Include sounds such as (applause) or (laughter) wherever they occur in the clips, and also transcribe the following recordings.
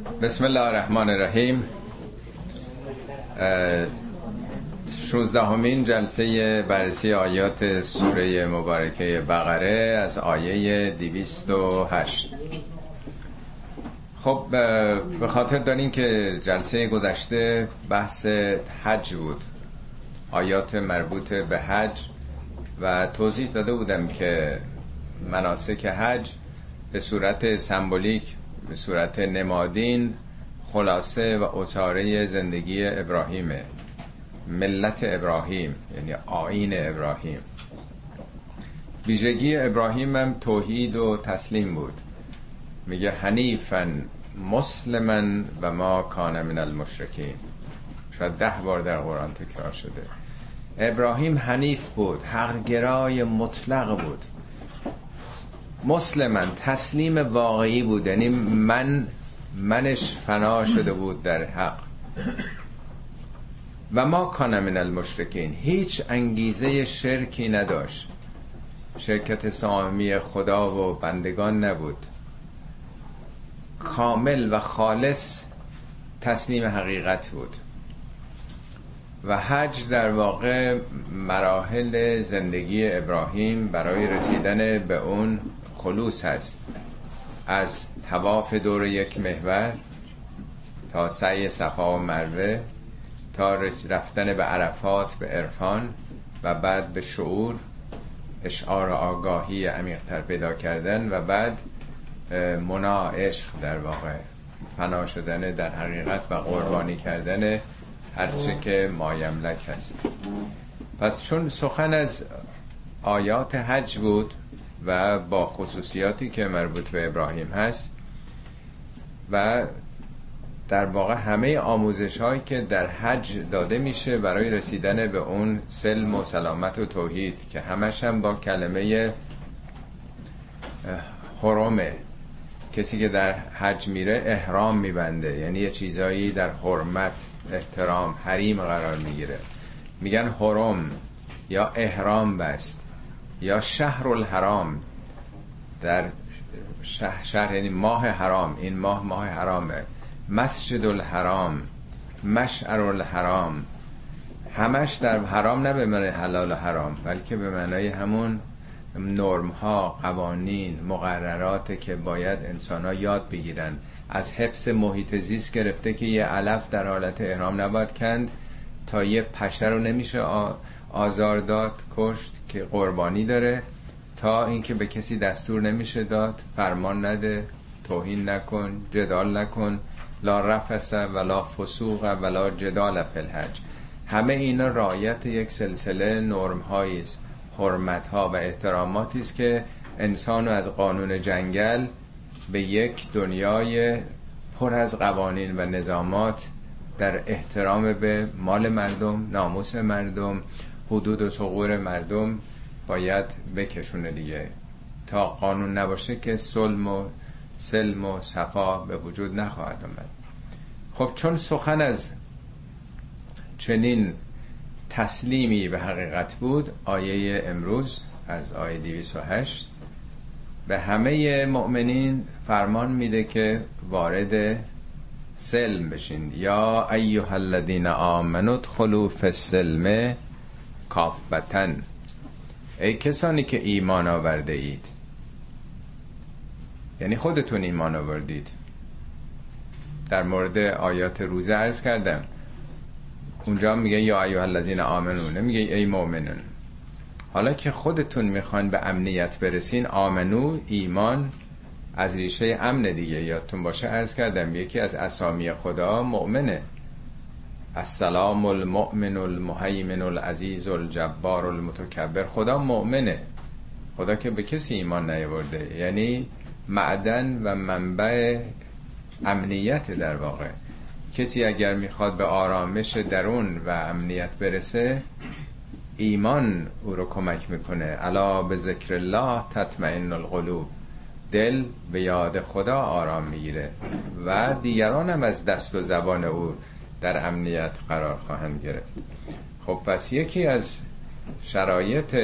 بسم الله الرحمن الرحیم. 16 همین جلسه بررسی آیات سوره مبارکه بقره از آیه 208 خب به خاطر دارین که جلسه گذشته بحث حج بود آیات مربوط به حج و توضیح داده بودم که مناسک حج به صورت سمبولیک به صورت نمادین خلاصه و اصاره زندگی ابراهیمه. ملت ابراهیم یعنی آین ابراهیم. ویژگی ابراهیم هم توحید و تسلیم بود. میگه حنیفن مسلمن و ما کان من المشرکین. شاید ده بار در قرآن تکرار شده. ابراهیم حنیف بود حقگرای مطلق بود. مسلمن تسلیم واقعی بود. یعنی من منش فنا شده بود در حق. و ما کان من المشرکین. هیچ انگیزه شرکی نداشت. شرکت سامی خدا و بندگان نبود. کامل و خالص تسلیم حقیقت بود. و حج در واقع مراحل زندگی ابراهیم برای رسیدن به اون خلوص هست. از تواف دور یک محور تا سعی صفا و مروه تا رفتن به عرفات به عرفان و بعد به شعور اشعار آگاهی عمیقتر پیدا کردن و بعد منا عشق در واقع. فنا شدن در حقیقت و قربانی کردن هرچه که مایملک هست. پس چون سخن از آیات حج بود و با خصوصیاتی که مربوط به ابراهیم هست و در واقع همه آموزش هایی که در حج داده میشه برای رسیدن به اون سلم و سلامت و توحید که همش هم با کلمه حرمه کسی که در حج میره احرام میبنده. یعنی یه چیزایی در حرمت احترام حریم قرار می‌گیره. میگن حرم یا احرام بست. یا شهر الحرام در شهر, شهر یعنی ماه حرام. این ماه ماه حرامه. مسجد الحرام مشعر الحرام همش در حرام نه به معنی حلال و حرام بلکه به معنای همون نرم ها قوانین مقررات که باید انسان ها یاد بگیرن. از حفظ محیط زیست گرفته که یه علف در حالت احرام نباید کند تا یه پشه رو نمیشه آزار داد کشت که قربانی داره تا اینکه به کسی دستور نمیشه داد فرمان نده توهین نکن جدال نکن لا رفس ولا فسوق ولا جدال فی الحج. همه اینا رایت یک سلسله نرم است حرمت ها و احتراماتی است که انسان از قانون جنگل به یک دنیای پر از قوانین و نظامات در احترام به مال مردم ناموس مردم حدود و سقور مردم باید بکشونه دیگه. تا قانون نباشه که سلم و سلم و صفا به وجود نخواهد آمد. خب چون سخن از چنین تسلیمی به حقیقت بود آیه امروز از آیه 208 به همه مؤمنین فرمان میده که وارد سلم بشین. یا ایها الذین آمنوا ادخلوا فی کافتن ای کسانی که ایمان آورده اید. یعنی خودتون ایمان آوردید. در مورد آیات روزه عرض کردم. اونجا میگه یا ایها الذین آمنون نمیگه ای مؤمنون. حالا که خودتون می‌خوان به امنیت برسین آمنو ایمان از ریشه امن دیگه. یادتون باشه عرض کردم یکی از اسامی خدا مؤمنه. السلام المؤمن المهیمن العزیز الجبار المتکبر. خدا مؤمنه. خدا که به کسی ایمان نیاورده. یعنی معدن و منبع امنیت در واقع. کسی اگر می‌خواد به آرامش درون و امنیت برسه ایمان او رو کمک می‌کنه. الا به ذکر الله تطمئن القلوب. دل به یاد خدا آرام می‌گیره. و دیگران هم از دست و زبان او. در امنیت قرار خواهند گرفت. خب پس یکی از شرایط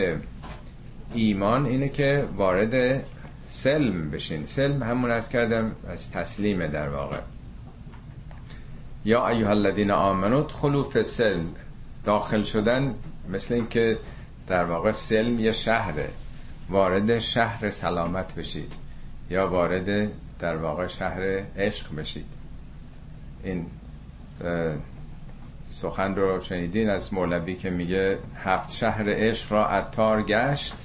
ایمان اینه که وارد سلم بشین. سلم همون از کردم از تسلیم در واقع. یا ایها الذین آمنوا ادخلوا فی السلم. داخل شدن مثل اینکه در واقع سلم یه شهره. وارد شهر سلامت بشید یا وارد در واقع شهر عشق بشید. این سخن رو شنیدین از مولوی که میگه هفت شهر عشق را عطار گشت.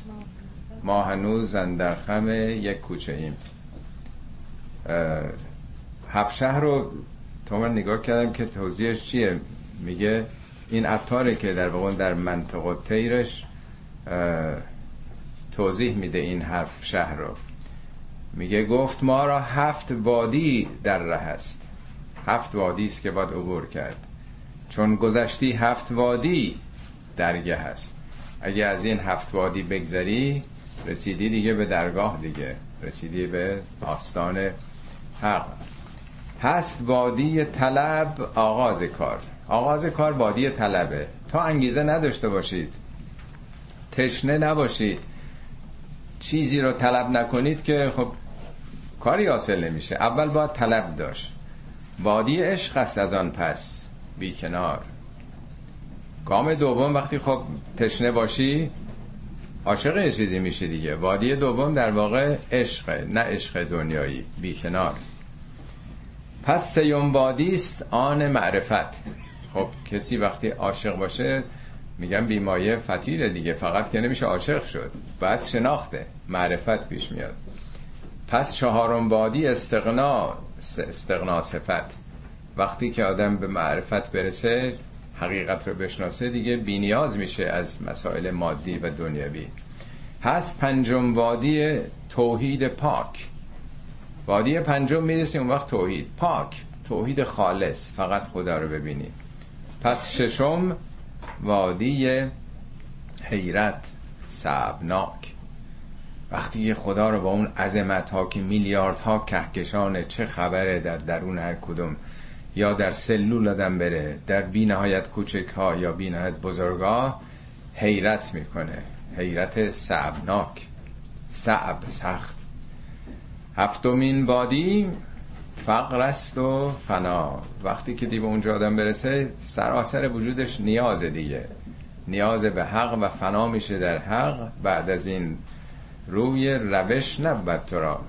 ما هنوز در خم یک کوچه ایم. هفت شهر رو تو من نگاه کردم که توضیحش چیه؟ میگه این عطاره که در واقع در منطقه تیرش توضیح میده این هفت شهر رو. میگه گفت ما را هفت وادی در ره است. هفت وادی است که باید عبور کرد. چون گذشتی هفت وادی درگه هست اگه از این هفت وادی بگذری رسیدی دیگه به درگاه دیگه. رسیدی به آستان حق. هست وادی طلب آغاز کار. آغاز کار وادی طلبه. تا انگیزه نداشته باشید. تشنه نباشید. چیزی رو طلب نکنید که خب کاری حاصل نمیشه. اول باید طلب داشت. وادی عشق است از آن پس. بی کنار. گام دوم وقتی خب تشنه باشی عاشق چیزی میشه دیگه. وادی دوم در واقع عشق نه عشق دنیایی. بی کنار. پس سیوم وادی است آن معرفت. خب کسی وقتی عاشق باشه میگم بیمایه فتیله دیگه. فقط که نمیشه عاشق شد. بعد شناخته. معرفت پیش میاد. پس چهارم وادی استقنا استقنا صفت وقتی که آدم به معرفت برسه حقیقت رو بشناسه دیگه بینیاز میشه از مسائل مادی و دنیوی هست پنجم وادی توحید پاک. وادی پنجم می‌رسیم اون وقت توحید. پاک توحید خالص. فقط خدا رو ببینیم پس ششم وادی حیرت سبناک وقتی یه خدا رو با اون عظمت ها که میلیارد ها کهکشانه چه خبره در درون هر کدوم یا در سلول آدم بره در بی نهایت کوچک ها یا بی نهایت بزرگا حیرت می‌کنه. حیرت صعبناک صعب سخت. هفتمین وادی فقر است و فنا. وقتی که دیگه اونجا آدم برسه سراسر وجودش نیازه دیگه. نیاز به حق و فنا میشه در حق. بعد از این روی روش نبود تو را.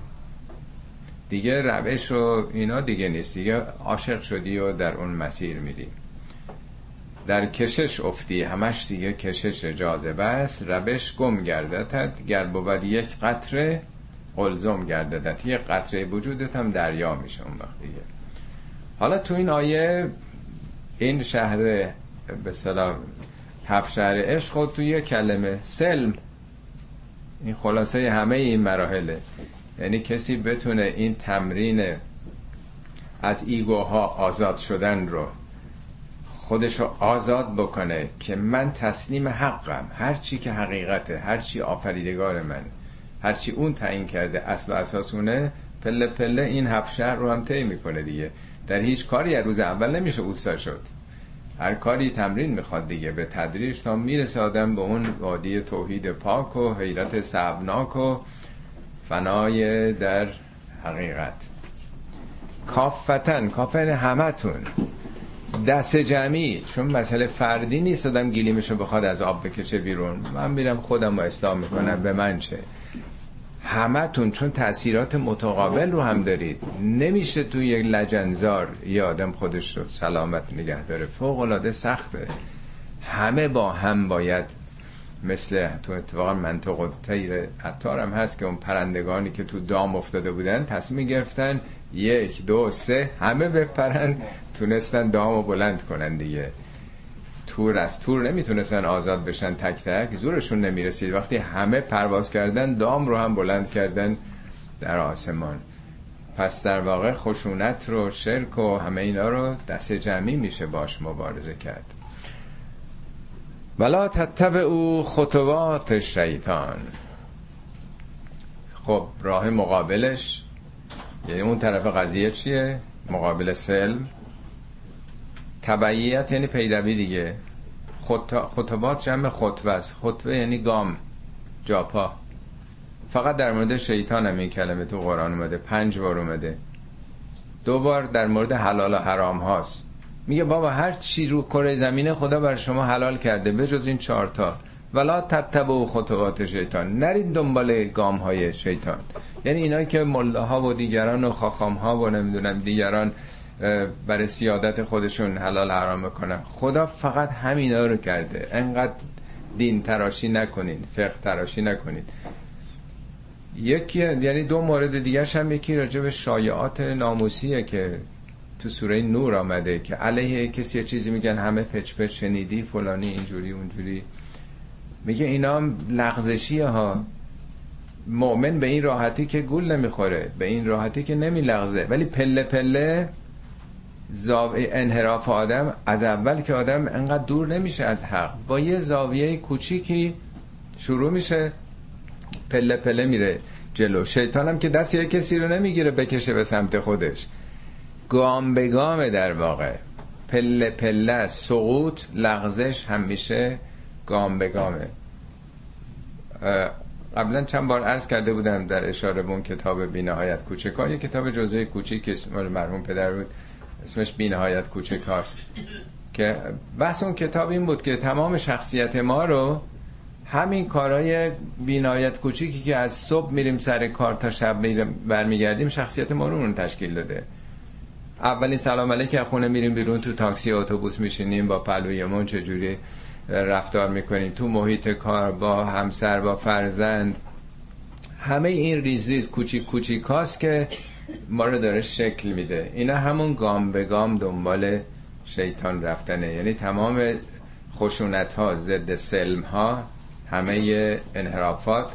دیگه روش و اینا دیگه نیست. دیگه عاشق شدی و در اون مسیر میری. در کشش افتی. همش دیگه کشش جاذبه است. روش گم گرددت گر بود یک قطره قلزم گرددت یک قطره وجودت هم دریا میشه اون وقت دیگه. حالا تو این آیه این شهر به صلاح هفت شهر عشق خود توی کلمه سلم. این خلاصه همه این مراحله. یعنی کسی بتونه این تمرین از ایگوها آزاد شدن رو خودش رو آزاد بکنه که من تسلیم حقم. هر چی که حقیقته هر چی آفریدگار من هر چی اون تعیین کرده اصل و اساسونه پله پله این هفت شهر رو هم طی می‌کنه دیگه. در هیچ کاری از روز اول نمیشه اوستا شد. هر کاری تمرین می‌خواد دیگه به تدریج تا می‌رسه آدم به اون وادی توحید پاک و حیرت سبناک و فنای در حقیقت. کافتن کافن همتون دست جمعی. چون مسئله فردی نیست آدم گلیمشو بخواد از آب بکشه بیرون. من میرم خودم رو اصلاح می‌کنم. به من چه؟ همتون چون تاثیرات متقابل رو هم دارید. نمیشه تو یک لجنزار یه آدم خودش رو سلامت نگه داره. فوق العاده سخته. همه با هم باید مثل تو اتفاقا منطق و تیر عطار هم هست که اون پرندگانی که تو دام افتاده بودن تصمیم گرفتن یک دو سه همه بپرن تونستن دام و بلند کنن دیگه. تور از تور نمی‌تونستن آزاد بشن تک تک. زورشون نمی‌رسید. وقتی همه پرواز کردن دام رو هم بلند کردن در آسمان. پس در واقع خشونت رو شرک و همه اینا رو دست جمعی میشه باش مبارزه کرد. ولا تتبع او خطوات شیطان خب راه مقابلش یعنی اون طرف قضیه چیه؟ مقابل سلم. تبعیت یعنی پیدوی دیگه. خطوات جمع خطوه است. خطوه یعنی گام جاپا. فقط در مورد شیطان هم این کلمه تو قرآن اومده. پنج بار اومده. دو بار در مورد حلال و حرام هاست. میگه بابا هر چی رو کره زمینه خدا بر شما حلال کرده به جز این چهارتا ولا تتبع خطوات شیطان. نرید دنبال گام های شیطان. یعنی اینا که ملاها و دیگران و خاخام ها و نمی‌دونم دیگران برای سیادت خودشون حلال حرام می‌کنن خدا فقط همینا رو کرده. انقدر دین تراشی نکنید فقه تراشی نکنید. یکی یعنی دو مورد دیگه هم یکی راجع به شایعات ناموسیه که تو سوره نور آمده که علیه کسی یه چیزی میگن همه پچ پچ شنیدی فلانی اینجوری اونجوری. میگه اینا لغزشی ها. مؤمن به این راحتی که گول نمی‌خوره به این راحتی که نمیلغزه. ولی پله پله زاویه انحراف آدم از اول که آدم انقدر دور نمیشه از حق. با یه زاویه کوچیکی شروع میشه پله پله میره جلو. شیطان هم که دست یه کسی رو نمی‌گیره بکشه به سمت خودش. گام به گامه در واقع. پله پله سقوط لغزش همیشه گام به گامه. قبلا چند بار عرض کرده بودم در اشاره به اون کتاب بینهایت کوچکا یه کتاب جزوه کوچیک که مرحوم پدر بود. اسمش بینهایت کوچک هاست. که بحث اون کتاب این بود که تمام شخصیت ما رو همین کارهای بی‌نهایت کوچیکی که از صبح میریم سر کار تا شب برمیگردیم شخصیت ما رو تشکیل داده. اولین سلام علیک خونه میریم بیرون تو تاکسی اتوبوس میشینیم با پهلوییمون چجوری رفتار می‌کنیم تو محیط کار با همسر با فرزند. همه این ریز ریز کوچیک کوچیک هاست که ما رو داره شکل میده. اینا همون گام به گام دنبال شیطان رفتنه. یعنی تمام خشونت ها ضد سلم ها همه انحرافات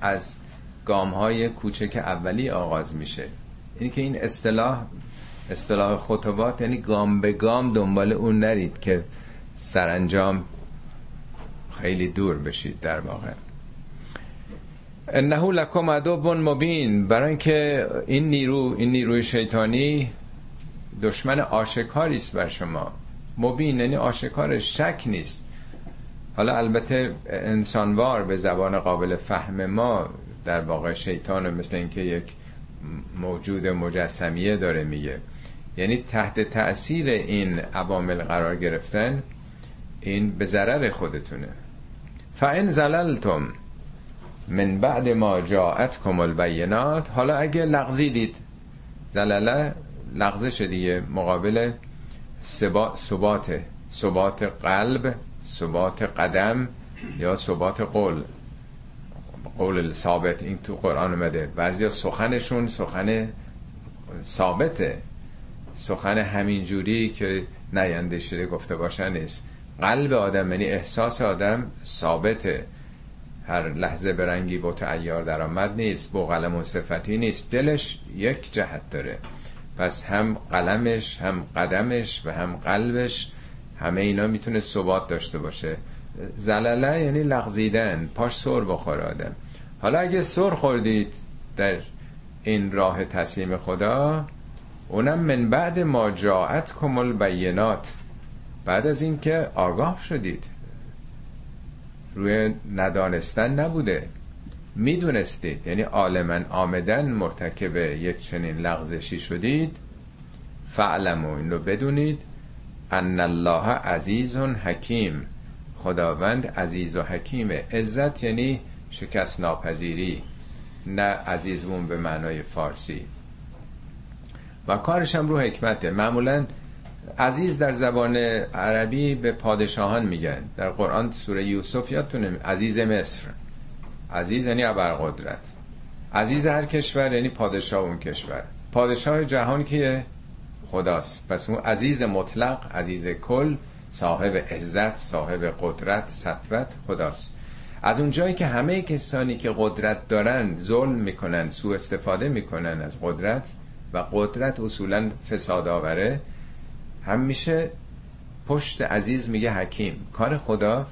از گام های کوچک اولی آغاز میشه. اینی که این اصطلاح اصطلاح خطبات یعنی گام به گام دنبال اون نرید که سرانجام خیلی دور بشید در واقع. انه لکم عدو مبین. برای اینکه این نیرو این نیروی شیطانی دشمن آشکاری است بر شما. مبین یعنی آشکار شک نیست. حالا البته انسانوار به زبان قابل فهم ما در واقع شیطان مثل اینکه یک موجود مجسمیه داره میگه. یعنی تحت تأثیر این عوامل قرار گرفتن این به ضرر خودتونه. فان زللتم من بعد ما جاءتكم البینات. حالا اگه لغزیدید زلله لغزش دیگه مقابل ثبات ثبات قلب ثبات قدم یا ثبات قول. قول ثابت این تو قرآن اومده. بعضی سخنشون سخن ثابته. سخن همینجوری که نینده شده گفته باشن نیست. قلب آدم یعنی احساس آدم ثابته. هر لحظه به رنگی بوت ایار درآمد نیست با قلم و صفتی نیست. دلش یک جهت داره. پس هم قلمش هم قدمش و هم قلبش همه اینا می‌تونه ثبات داشته باشه. زلله یعنی لغزیدن پاش سر بخوره آدم. حالا اگه سر خوردید در این راه تسلیم خدا اونم من بعد ما جاعت کمال بینات بعد از اینکه آگاه شدید. روی ندانستن نبوده. می‌دونستید. یعنی عالما آمدن مرتکب یک چنین لغزشی شدید. فعلمو این رو بدونید. ان الله عزیز حکیم. خداوند عزیز و حکیمه. عزت یعنی شکست ناپذیری نه عزیزمون به معنای فارسی. و کارش هم رو حکمته. معمولا عزیز در زبان عربی به پادشاهان میگن. در قرآن سوره یوسف یادتونه؟ عزیز مصر. عزیز یعنی ابرقدرت. عزیز هر کشور یعنی پادشاه اون کشور. پادشاه جهان کیه؟ خداست. پس اون عزیز مطلق عزیز کل صاحب عزت صاحب قدرت سطوت خداست. از اون جایی که همه کسانی که قدرت دارن ظلم می‌کنن سوء استفاده می‌کنن از قدرت و قدرت اصولا فساد آوره هم میشه پشت عزیز میگه حکیم. کار خدا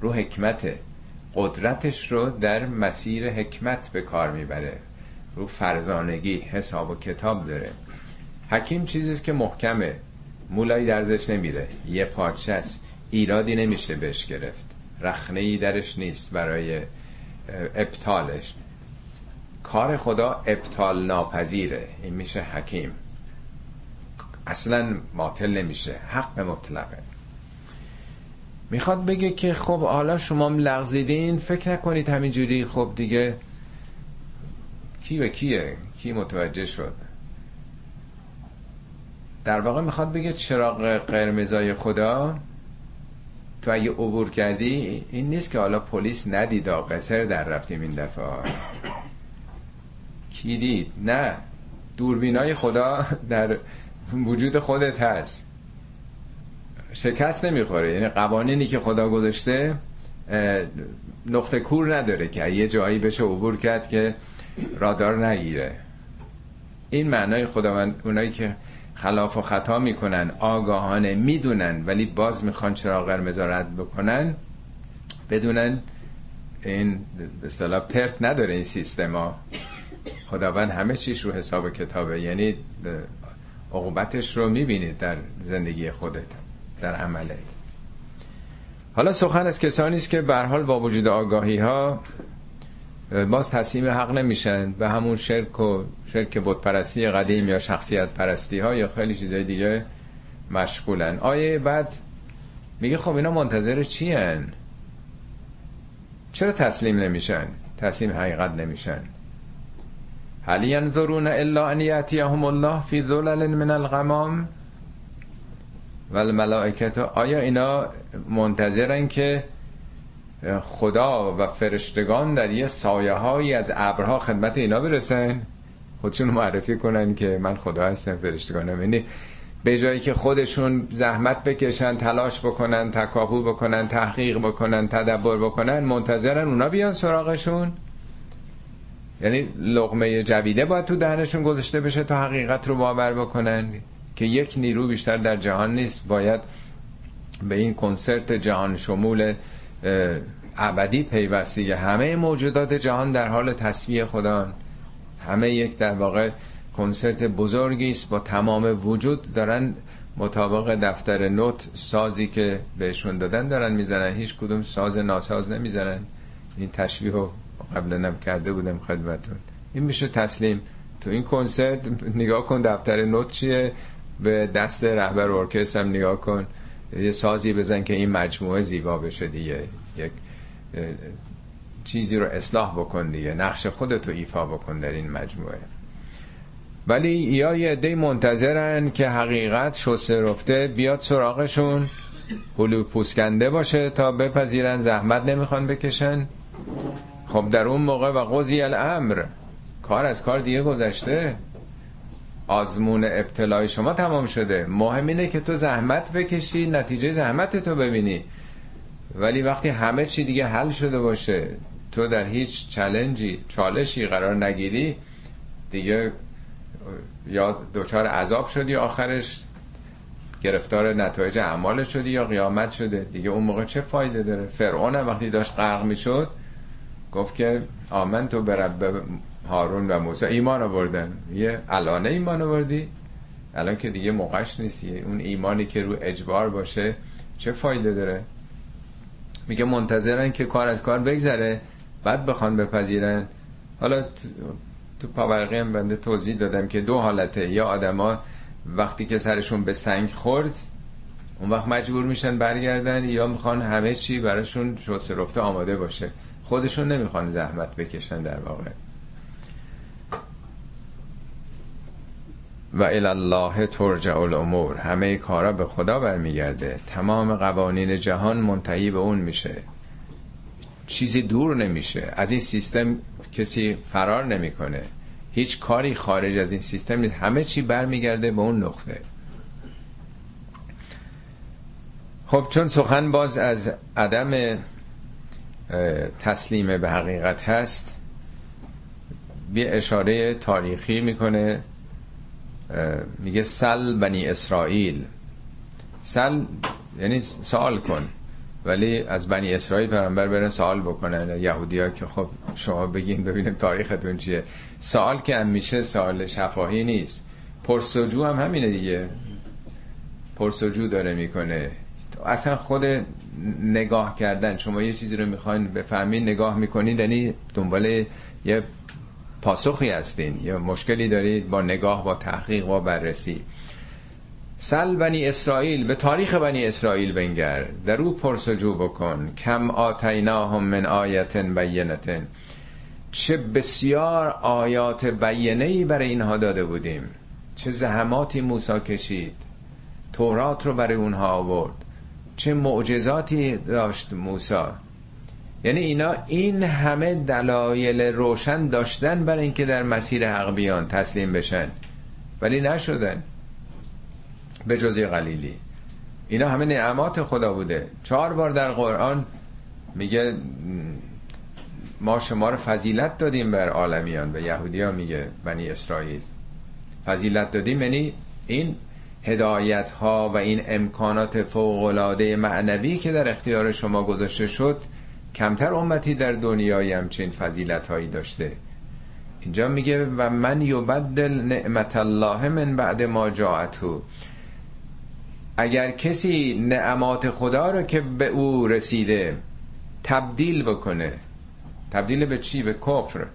رو حکمته. قدرتش رو در مسیر حکمت به کار می‌بره. رو فرزانگی حساب و کتاب داره. حکیم چیزیست که محکمه. مولایی درزش نمیره. یه پارچه است. ایرادی نمیشه بهش گرفت. رخنه ای درش نیست برای ابطالش. کار خدا ابطال ناپذیره این میشه حکیم. اصلا باطل نمیشه. حق مطلقه. می‌خواد بگه که خب حالا شما لغزیدین فکر نکنید همینجوری. خب دیگه کی به کیه؟ کی متوجه شد؟ در واقع می‌خواد بگه چراغ قرمزای خدا؟ تو اگه عبور کردی این نیست که حالا پلیس ندید قصر در رفتیم این دفعه. کی دید؟ نه. دوربینای خدا در وجود خودت هست. شکست نمی‌خوره. یعنی قوانینی که خدا گذاشته نقطه کور نداره که یه جایی بشه عبور کرد که رادار نگیره. این معنای خداوند اونایی که خلاف و خطا می‌کنن آگاهانه می‌دونن ولی باز می‌خوان چرا قرمز رد بکنن بدونن این به اصطلاح پرت نداره این سیستما. خداوند همه چیش رو حساب کتابه. یعنی عقوبتش رو می‌بینید در زندگی خودت در عملت. حالا سخن از کسانی است که به حال با وجود آگاهی ها باز تسلیم حق نمیشن به همون شرک و شرک پرستی قدیم یا شخصیت پرستی ها یا خیلی چیزای دیگه مشغولن. آیه بعد میگه خب اینا منتظر چی هن؟ چرا تسلیم نمیشن؟ تسلیم حقیقت نمیشن. هل ینظرون الا ان یاتیهم الله فی ظلل من الغمام؟ و الملائکت آیا اینا منتظرن که خدا و فرشتگان در یه سایه هایی از ابرها خدمت اینا برسن؟ خودشون معرفی کنن که من خدا هستم فرشتگانم یعنی به جایی که خودشون زحمت بکشن تلاش بکنن تکاپو بکنن تحقیق بکنن تدبر بکنن منتظرن اونا بیان سراغشون؟ یعنی لغمه جویده باید تو دهنشون گذاشته بشه تا حقیقت رو باور بکنن که یک نیرو بیشتر در جهان نیست. باید به این کنسرت جهان شمول ابدی پیوستی همه موجودات جهان در حال تصویه خدا همه یک در واقع کنسرت بزرگی است. با تمام وجود دارن مطابق دفتر نوت سازی که بهشون دادن دارن می‌زنن. هیچ کدوم ساز ناساز نمی‌زنن. این تشبیه رو قبلا کرده بودم خدمتون این میشه تسلیم. تو این کنسرت نگاه کن دفتر نوت چیه. به دست رهبر ارکستر هم نگاه کن. یه سازی بزن که این مجموعه زیبا بشه دیگه. یک چیزی رو اصلاح بکن دیگه. نقش خودتو ایفا بکن در این مجموعه. ولی یا یه عده منتظرن که حقیقت شسته رفته بیاد سراغشون. هلو پوسکنده باشه تا بپذیرن. زحمت نمی‌خوان بکشن. خب در اون موقع و قضی الامر. کار از کار دیگه گذشته. آزمون ابتلای شما تمام شده. مهم اینه که تو زحمت بکشی نتیجه زحمت تو ببینی. ولی وقتی همه چی دیگه حل شده باشه تو در هیچ چلنجی چالشی قرار نگیری دیگه یا دچار عذاب شدی آخرش گرفتار نتایج اعمال شدی یا قیامت شده. دیگه اون موقع چه فایده داره؟ فرعون وقتی داشت غرق می‌شد گفت که آمن تو برب هارون و موسی ایمان آوردن یه الانه ایمان آوردی؟ الان که دیگه موقعش نیستی. اون ایمانی که رو اجبار باشه چه فایده داره؟ میگه منتظرن که کار از کار بگذره بعد بخوان بپذیرن. حالا تو پاورقی هم بنده توضیح دادم که دو حالته. یا آدما وقتی که سرشون به سنگ خورد اون وقت مجبور میشن برگردن یا می‌خوان همه چی براشون شسته رفته آماده باشه. خودشون نمی‌خوان زحمت بکشن در واقع. و الله ترجع الامور. همه کارا به خدا برمیگرده. تمام قوانین جهان منتهی به اون میشه. چیزی دور نمیشه. از این سیستم کسی فرار نمی‌کنه. هیچ کاری خارج از این سیستم نیست. همه چی برمیگرده به اون نقطه. خب چون سخن باز از عدم تسلیم به حقیقت هست. بی اشاره تاریخی می‌کنه. میگه سل بنی اسرائیل. سل یعنی سوال کن. ولی از بنی اسرائیل پیغمبر برن سوال بکنن یهودی ها که خب شما بگین ببینیم تاریختون چیه. سوال که میشه سوال شفاهی نیست. پرسجو هم همینه دیگه. پرسجو داره می‌کنه. اصلا خود نگاه کردن. شما یه چیزی رو می‌خواین بفهمین نگاه می‌کنید یعنی دنبال یه پاسخی هستین. یا مشکلی دارید با نگاه با تحقیق با بررسی. سل بنی اسرائیل به تاریخ بنی اسرائیل بنگر. در او پرسجو بکن. کم آتیناهم من آیت بینتن. چه بسیار آیات بیینه ای برای اینها داده بودیم. چه زحماتی موسی کشید. تورات رو برای اونها آورد. چه معجزاتی داشت موسی. یعنی اینا این همه دلایل روشن داشتن برای اینکه در مسیر حق بیان تسلیم بشن. ولی نشدن. به جزی قلیلی. اینا همه نعمات خدا بوده. چهار بار در قرآن میگه ما شما رو فضیلت دادیم بر عالمیان. به یهودیا میگه بنی اسرائیل. فضیلت دادیم یعنی این هدایت ها و این امکانات فوق العاده معنوی که در اختیار شما گذاشته شد کمتر امتی در دنیای همچین فضیلت هایی داشته. اینجا میگه و من یبدل نعمت الله من بعد ما جاعتو اگر کسی نعمات خدا رو که به او رسیده تبدیل بکنه تبدیل به چی؟ به کفر.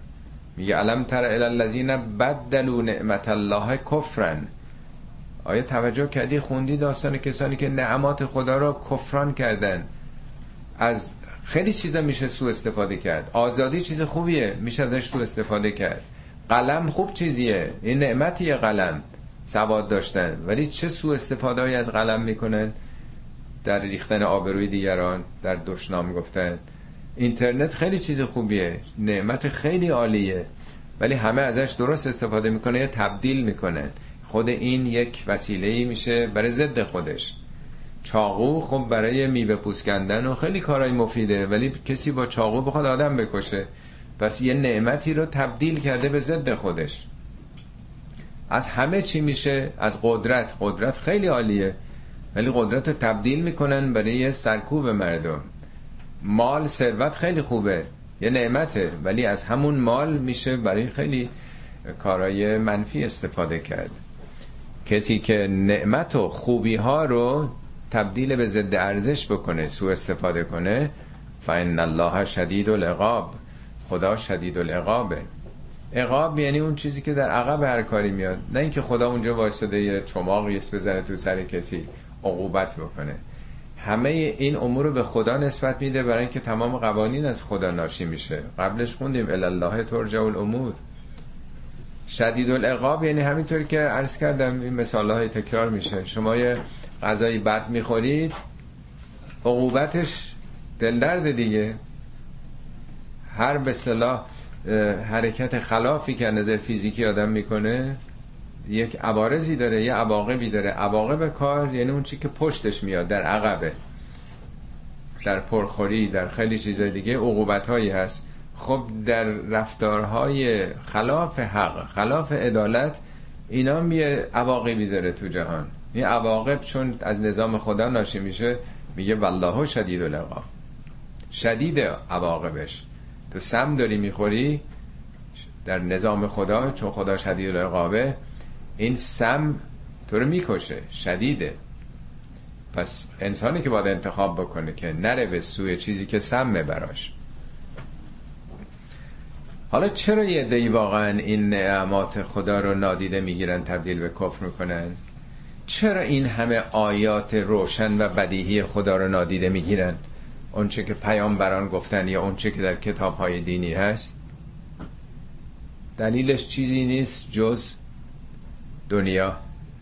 میگه علم تر الالذین بدلوا نعمت الله کفرن. آیا توجه کردی؟ خوندی داستان کسانی که نعمات خدا را کفران کردن. از خیلی چیزا میشه سو استفاده کرد. آزادی چیز خوبیه میشه ازش سو استفاده کرد. قلم خوب چیزیه این نعمتیه قلم سواد داشتن. ولی چه سو استفاده از قلم می‌کنن؟ در ریختن آبروی دیگران در دشنام گفتن. اینترنت خیلی چیز خوبیه نعمت خیلی عالیه. ولی همه ازش درست استفاده می‌کنه یا تبدیل می‌کنن. خود این یک وسیله میشه برای ضد خودش. چاقو خب برای میوه پوست کندن و خیلی کارهای مفیده ولی کسی با چاقو بخواد آدم بکشه. پس یه نعمتی رو تبدیل کرده به ضد خودش. از همه چی میشه؟ از قدرت. قدرت خیلی عالیه. ولی قدرت رو تبدیل می‌کنن برای سرکوب مردم. مال ثروت خیلی خوبه. یه نعمته. ولی از همون مال میشه برای خیلی کارهای منفی استفاده کرد. کسی که نعمت و خوبی ها رو تبدیل به ضد ارزش بکنه سو استفاده کنه فان الله شدید العقاب خدا شدید العقابه. عقاب یعنی اون چیزی که در عقب هر کاری میاد. نه اینکه خدا اونجا وایساده یه چماق یس بزنه تو سر کسی عقوبت بکنه. همه این امور رو به خدا نسبت میده برای اینکه تمام قوانین از خدا ناشی میشه. قبلش خوندیم الله ترجع الامور. شدید العقاب یعنی همینطور که عرض کردم این مثال های تکرار میشه. شما یه غذای بد می‌خورید عقوبتش دلدرد دیگه. هر به صلاح حرکت خلافی که نظر فیزیکی آدم می‌کنه یک عوارضی داره یه عواقبی داره. عواقب کار یعنی اون چی که پشتش میاد در عقبه. در پرخوری در خیلی چیزای دیگه عقوبت هایی هست. خب در رفتارهای خلاف حق خلاف عدالت اینا یه عواقبی داره تو جهان. این عواقب چون از نظام خدا ناشی میشه میگه والله شدید العقاب. شدید عواقبش. تو سم داری می‌خوری در نظام خدا چون خدا شدید العقابه این سم تو رو می‌کشه. شدیده. پس انسانی که باید انتخاب بکنه که نره به سوی چیزی که سمه براش. حالا چرا یه دی واقعا این نعمات خدا رو نادیده می‌گیرن تبدیل به کفر می‌کنن؟ چرا این همه آیات روشن و بدیهی خدا رو نادیده می‌گیرن؟ اونچه که پیامبران گفتن یا اونچه که در کتاب های دینی هست؟ دلیلش چیزی نیست جز دنیا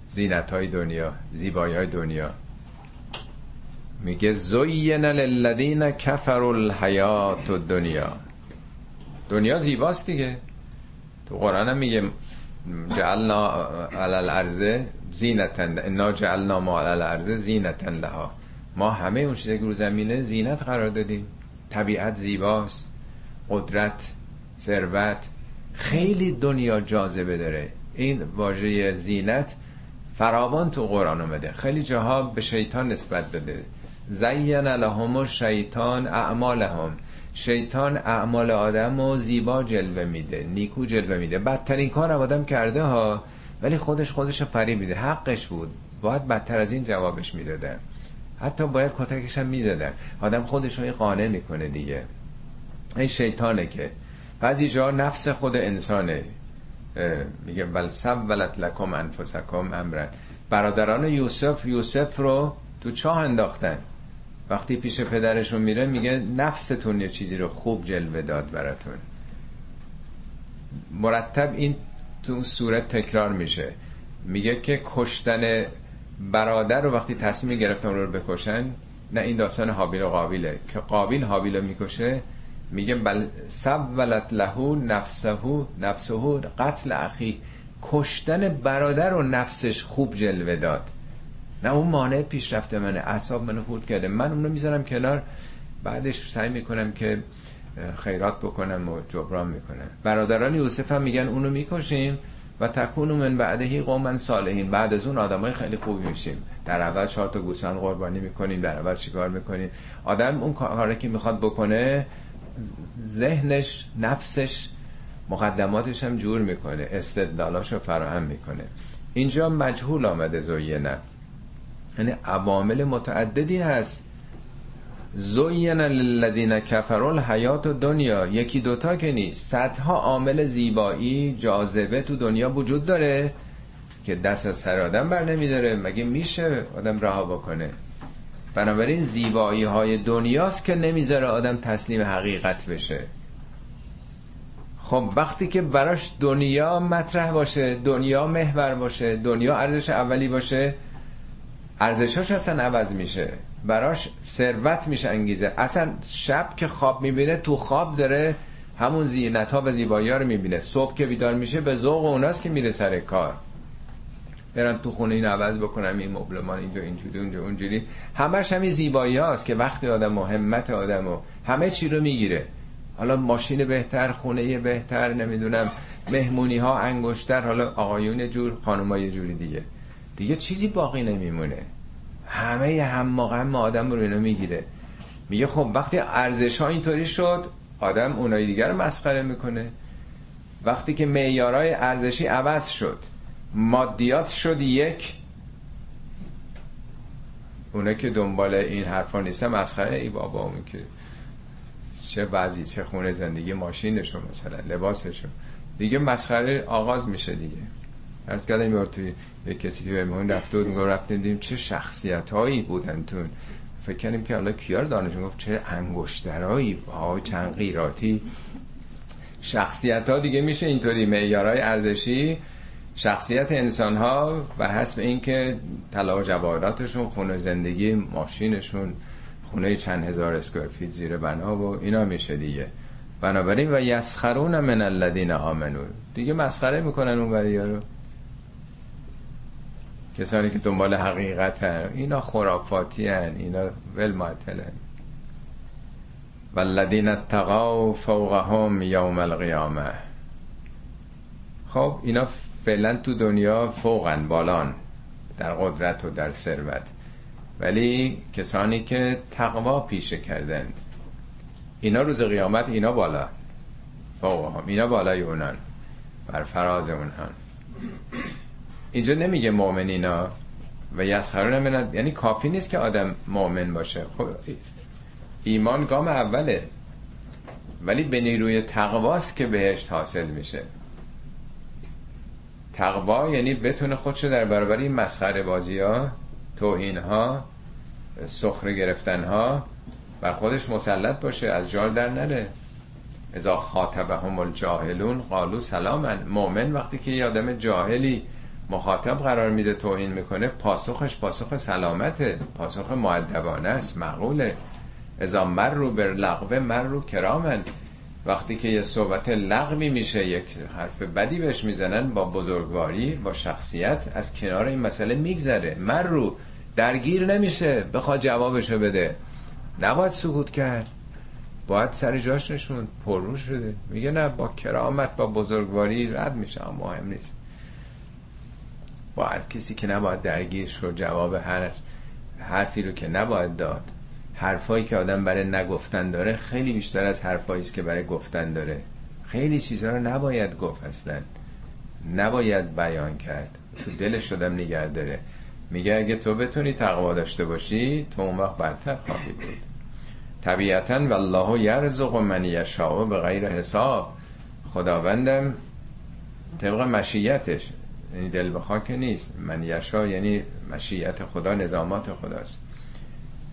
زینت های دنیا زیبایی های دنیا. میگه زین للذین کفروا الحیات الدنیا. دنیا زیباست دیگه. تو قرآن هم میگه جعلنا علی الارض زینتن. انا جعلنا ما علی الارض زینتن لها. ما همه اون چیزی که رو زمینه زینت قرار دادیم. طبیعت زیباست. قدرت ثروت. خیلی دنیا جاذبه داره. این واژه زینت فراوان تو قرآن اومده. خیلی جاها به شیطان نسبت بده. زین لهم شیطان اعمالهم. شیطان اعمال آدم رو زیبا جلوه میده نیکو جلوه میده. بدترین کار آدم کرده ها ولی خودش خودش فریب میده. حقش بود. باید بدتر از این جوابش می‌داده. حتی باید کتکش هم می‌زدن آدم خودش رو قانع می‌کنه دیگه. این شیطانه که. بعضی جا نفس خود انسانه. میگه بل ولت لکم انفسکم امرن. برادران یوسف یوسف رو تو چاه انداختن. وقتی پیش پدرشون میره میگه نفستون یه چیزی رو خوب جلوه داد براتون. مرتب این تو صورت تکرار میشه. میگه که کشتن برادر رو وقتی تصمیم گرفتن رو بکشن نه این داستان حابیل و قابیله. که قابیل حابیل رو می‌کشه میگه بل سولت لهو نفسه نفسه قتل اخی. کشتن برادر و نفسش خوب جلوه داد. نه اون مانع پیشرفت منه. اعصاب منو خورد کرده. من اونو می‌ذارم کنار. بعدش سعی می‌کنم که خیرات بکنم و جبران می‌کنم. برادران یوسف هم میگن اونو می‌کشیم و تکونو من بعدهی قومن صالحین. بعد از اون آدمای خیلی خوبی میشیم. در اول چهار تا گوسفند قربانی می‌کنیم در اول چیکار می‌کنیم؟ آدم اون کاری که می‌خواد بکنه ذهنش نفسش مقدماتش هم جور می‌کنه. استدلالاش رو فراهم می‌کنه. اینجا مجهول آمده نه. یعنی عوامل متعددی هست. زوین للذین کفروا الحیات دنیا یکی دوتا که نیست. صدها عامل زیبایی جاذبه تو دنیا وجود داره که دست از سر آدم بر نمیداره. مگه میشه آدم رها بکنه؟ بنابراین زیبایی های دنیاست که نمی‌ذاره آدم تسلیم حقیقت بشه. خب وقتی که براش دنیا مطرح باشه دنیا محور باشه دنیا ارزش اولی باشه ارزشاش اصلا عوض میشه. براش ثروت میشه انگیزه. اصلا شب که خواب می‌بینه تو خواب داره همون زینت ها و زیبایی ها رو می‌بینه. صبح که بیدار میشه به ذوق اوناست که میره سر کار. برم تو خونه این عوض بکنم این مبلمان اینجا اینجوری اونجا اونجوری. همش همین زیبایی هاست که وقتی آدم و همت آدم و همه چی رو می‌گیره. حالا ماشین بهتر خونه بهتر نمی‌دونم مهمونی ها انگشتر حالا آقایون جور خانمای جوری دیگه. دیگه چیزی باقی نمیمونه. همه هم هم آدم رو اینو می‌گیره. میگه خب وقتی ارزش ها اینطوری شد آدم اونای دیگر رو مسخره می‌کنه. وقتی که معیارهای ارزشی عوض شد مادیات شد یک. اونا که دنبال این حرفا نیستن مسخره. ای بابا اون که چه وضعی چه خونه زندگی ماشینشون مثلا لباسشون. دیگه مسخره آغاز میشه دیگه. ارز کردم یار توی یک کسی توی مهمون رفته بود میگو رفتیم دیدیم چه شخصیت هایی بودن تون فکر کنیم که حالا کیار دانشون گفت چه انگشترایی ها چند غیراتی. شخصیت ها دیگه میشه اینطوری معیارهای ارزشی شخصیت انسان ها بر حسب اینکه طلا و جواهراتشون خونه زندگی ماشینشون خونه چند هزار اسکوئر زیر بنا و اینا میشه دیگه. بنابراین و یسخرون من الذین آمنو. دیگه مسخره می‌کنن اون رو. کسانی که دنبال حقیقت هن. اینا خرافاتی هن. اینا ول معتلن والذین اتقوا فوقهم یوم القیامه خب اینا فعلا تو دنیا فوقن بالان در قدرت و در ثروت ولی کسانی که تقوا پیشه کردند اینا روز قیامت اینا بالا فوقهم اینا بالای اونان بر فراز اونان اینجا نمیگه مؤمنینا و یسخرون من یعنی کافی نیست که آدم مؤمن باشه. خب ایمان گام اوله. ولی به نیروی تقواست که بهشت حاصل میشه. تقوا یعنی بتونه خودشو در برابر این مسخره بازی ها توهین ها سخره گرفتن ها بر خودش مسلط باشه از جال در نره. ازا خاطبهم الجاهلون قالو سلامن مؤمن وقتی که یه آدم جاهلی مخاطب قرار میده توهین می‌کنه پاسخش پاسخ سلامته پاسخ معدبانه است معقوله. ازا مر رو بر لغوه مر رو کرامن وقتی که یه صحبت لغوی میشه یک حرف بدی بهش می‌زنن با بزرگواری با شخصیت از کنار این مسئله میگذره. مر رو درگیر نمیشه بخواد جوابشو بده. نباید سکوت کرد. باید سر جاش نشون پررو شده. میگه نه با کرامت با بزرگواری رد میشه. مهم نیست. با هر کسی که نباید درگیر شد جواب هر حرفی رو که نباید داد. حرفایی که آدم برای نگفتن داره خیلی بیشتر از حرفایی است که برای گفتن داره. خیلی چیزها رو نباید گفت اصلا. نباید بیان کرد. تو دلش آدم نگه داره. میگه اگه تو بتونی تقوا داشته باشی تو اون وقت برتر خواهی بود. طبیعتا والله یرزق من یشاء به غیر حساب. خداوندم طبق مشیتش. یعنی دل بخوا که نیست. من یشا یعنی مشیت خدا نظامات خداست.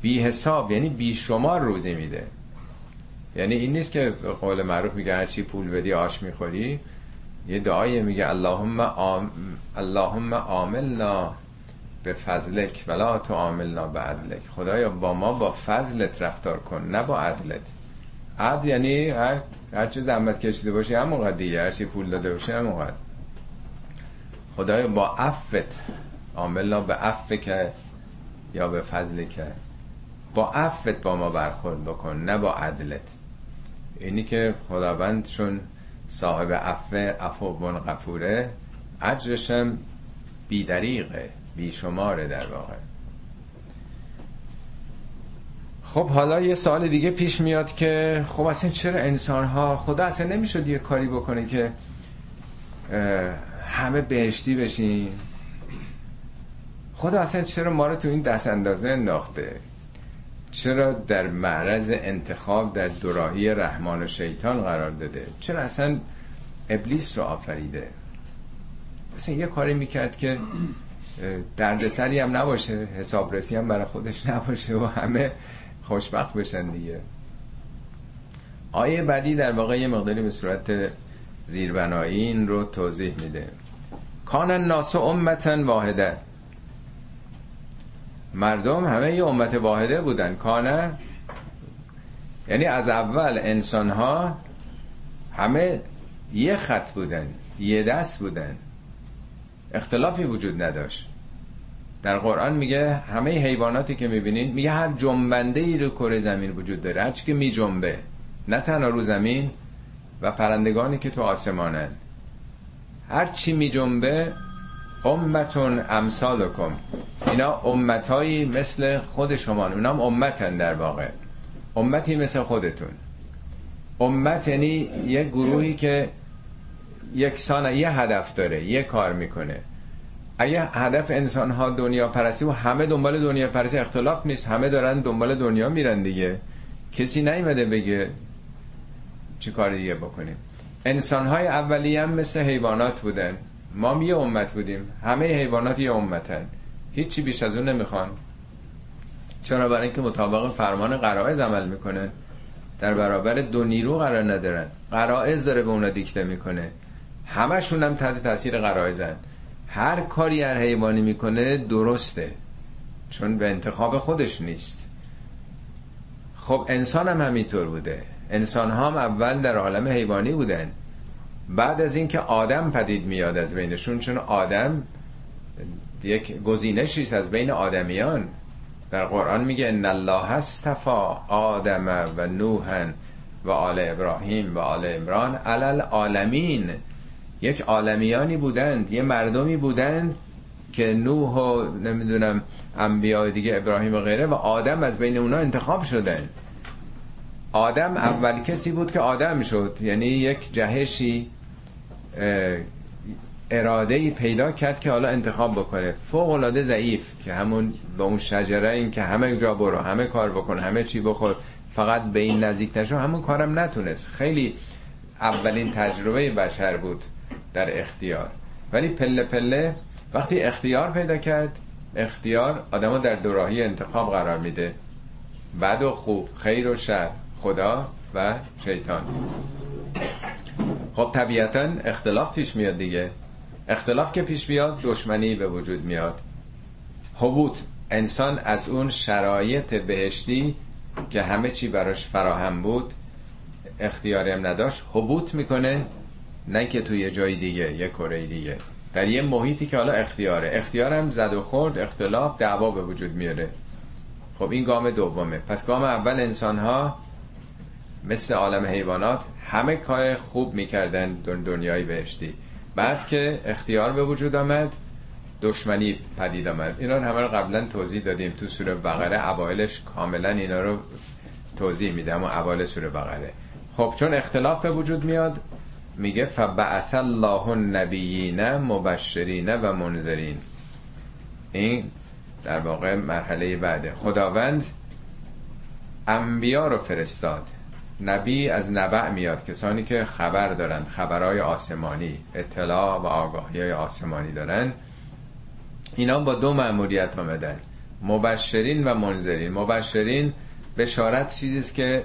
بی حساب یعنی بی شمار روزی میده. یعنی این نیست که قول معروف میگه هرچی پول بدی آش می‌خوری. یه دعایی میگه اللهم آم... اللهم عاملنا به فضلک ولا تو عاملنا به عدلک. خدایا با ما با فضلت رفتار کن نه با عدلت. عدل یعنی هر هر چه زحمت کشیده باشی همون دیگه. هر چی پول داده باشی همون خدایا با عفت عاملنا به عفت که یا به فضل که. با عفت با ما برخورد بکن نه با عدلت. اینی که خداوند چون صاحب عفو عفو بن غفوره اجرشم بیدریقه بیشماره در واقع. خب حالا یه سال دیگه پیش میاد که خب اصلا چرا انسان ها خدا اصلا نمی‌شد یه کاری بکنه که همه بهشتی بشین. خدا اصلا چرا ما رو تو این دست اندازه انداخته؟ چرا در معرض انتخاب در دوراهی رحمان و شیطان قرار داده؟ چرا اصلا ابلیس رو آفریده؟ اصلا یه کاری می‌کرد که دردسری هم نباشه حسابرسی هم برای خودش نباشه و همه خوشبخت بشن دیگه. آیه بعدی در واقع یه مقداری به صورت زیربنایی این رو توضیح میده. کان الناس امتا واحده. مردم همه یه امت واحده بودن. کانه یعنی از اول انسان ها همه یه خط بودن یه دست بودن. اختلافی وجود نداشت. در قرآن میگه همه حیواناتی که می‌بینید میگه هر جنبنده ای رو کره زمین وجود داره. هرچی که میجنبه نه تنها رو زمین و پرندگانی که تو آسمانن. هر چی میجنبه امتون امثالکم. اینا امتهایی مثل خود شما اونا هم امتن در واقع. امتی مثل خودتون. امت یعنی یه گروهی که یکسان یه هدف داره یه کار می‌کنه. اگه هدف انسان ها دنیا پرستی و همه دنبال دنیا پرستی اختلاف نیست همه دارن دنبال دنیا میرن دیگه. کسی نیومده بگه چی کار دیگه بکنیم. انسان های اولی هم مثل حیوانات بودن. ما یه امت بودیم. همه حیوانات یه امتن. هیچی بیش از اون نمی‌خوان. چرا؟ برای اینکه مطابق فرمان قرائز عمل می‌کنن. در برابر دو نیرو قرار ندارن. قرائز داره به اونا دیکته می‌کنه. همشون هم تحت تاثیر قرائزن. هر کاری هر حیوانی می‌کنه درسته. چون به انتخاب خودش نیست. خب انسان هم همینطور بوده. انسان هم اول در عالم حیوانی بودن. بعد از اینکه آدم پدید میاد از بینشون چون آدم یک گزینشی از بین آدمیان. در قرآن میگه ان الله استفا آدم و نوح و آل ابراهیم و آل عمران علل عالمین یک عالمیانی بودند یه مردمی بودند که نوح و نمی‌دونم انبیاء دیگه ابراهیم و غیره و آدم از بین اونا انتخاب شدن آدم اول کسی بود که آدم شد. یعنی یک جهشی اراده ای پیدا کرد که حالا انتخاب بکنه. فوق العاده ضعیف که همون به اون شجره این که همه جا برو همه کار بکن همه چی بخور فقط به این نزدیک نشو همون کارم نتونست. خیلی اولین تجربه بشر بود در اختیار. ولی پله پله وقتی اختیار پیدا کرد اختیار آدمو در دوراهی انتخاب قرار میده. بد و خوب خیر و شر. خدا و شیطان. خب طبیعتا اختلاف پیش میاد دیگه. اختلاف که پیش بیاد دشمنی به وجود میاد. حبوط انسان از اون شرایط بهشتی که همه چی براش فراهم بود اختیاری هم نداشت حبوط می‌کنه نه که توی جای دیگه یه کره دیگه. در یه محیطی که حالا اختیاره. اختیارم زد و خورد اختلاف دعوا به وجود میاره. خب این گام دومه. پس گام اول انسان ها مثل عالم حیوانات همه کار خوب می‌کردن دنیای بهشتی. بعد که اختیار به وجود آمد دشمنی پدید آمد. اینا همه رو قبلا توضیح دادیم تو سوره بقره. اوایلش کاملا اینا رو توضیح میدم و اوایل سوره بقره. خب چون اختلاف به وجود میاد میگه فبعث الله النبیین مبشرین و منذرین. این در واقع مرحله بعده. خداوند انبیا رو فرستاد. نبی از نبع میاد. کسانی که خبر دارن خبرهای آسمانی اطلاع و آگاهی آسمانی دارن اینا با دو مأموریت آمدن. مبشرین و منذرین. مبشرین بشارت چیزیست که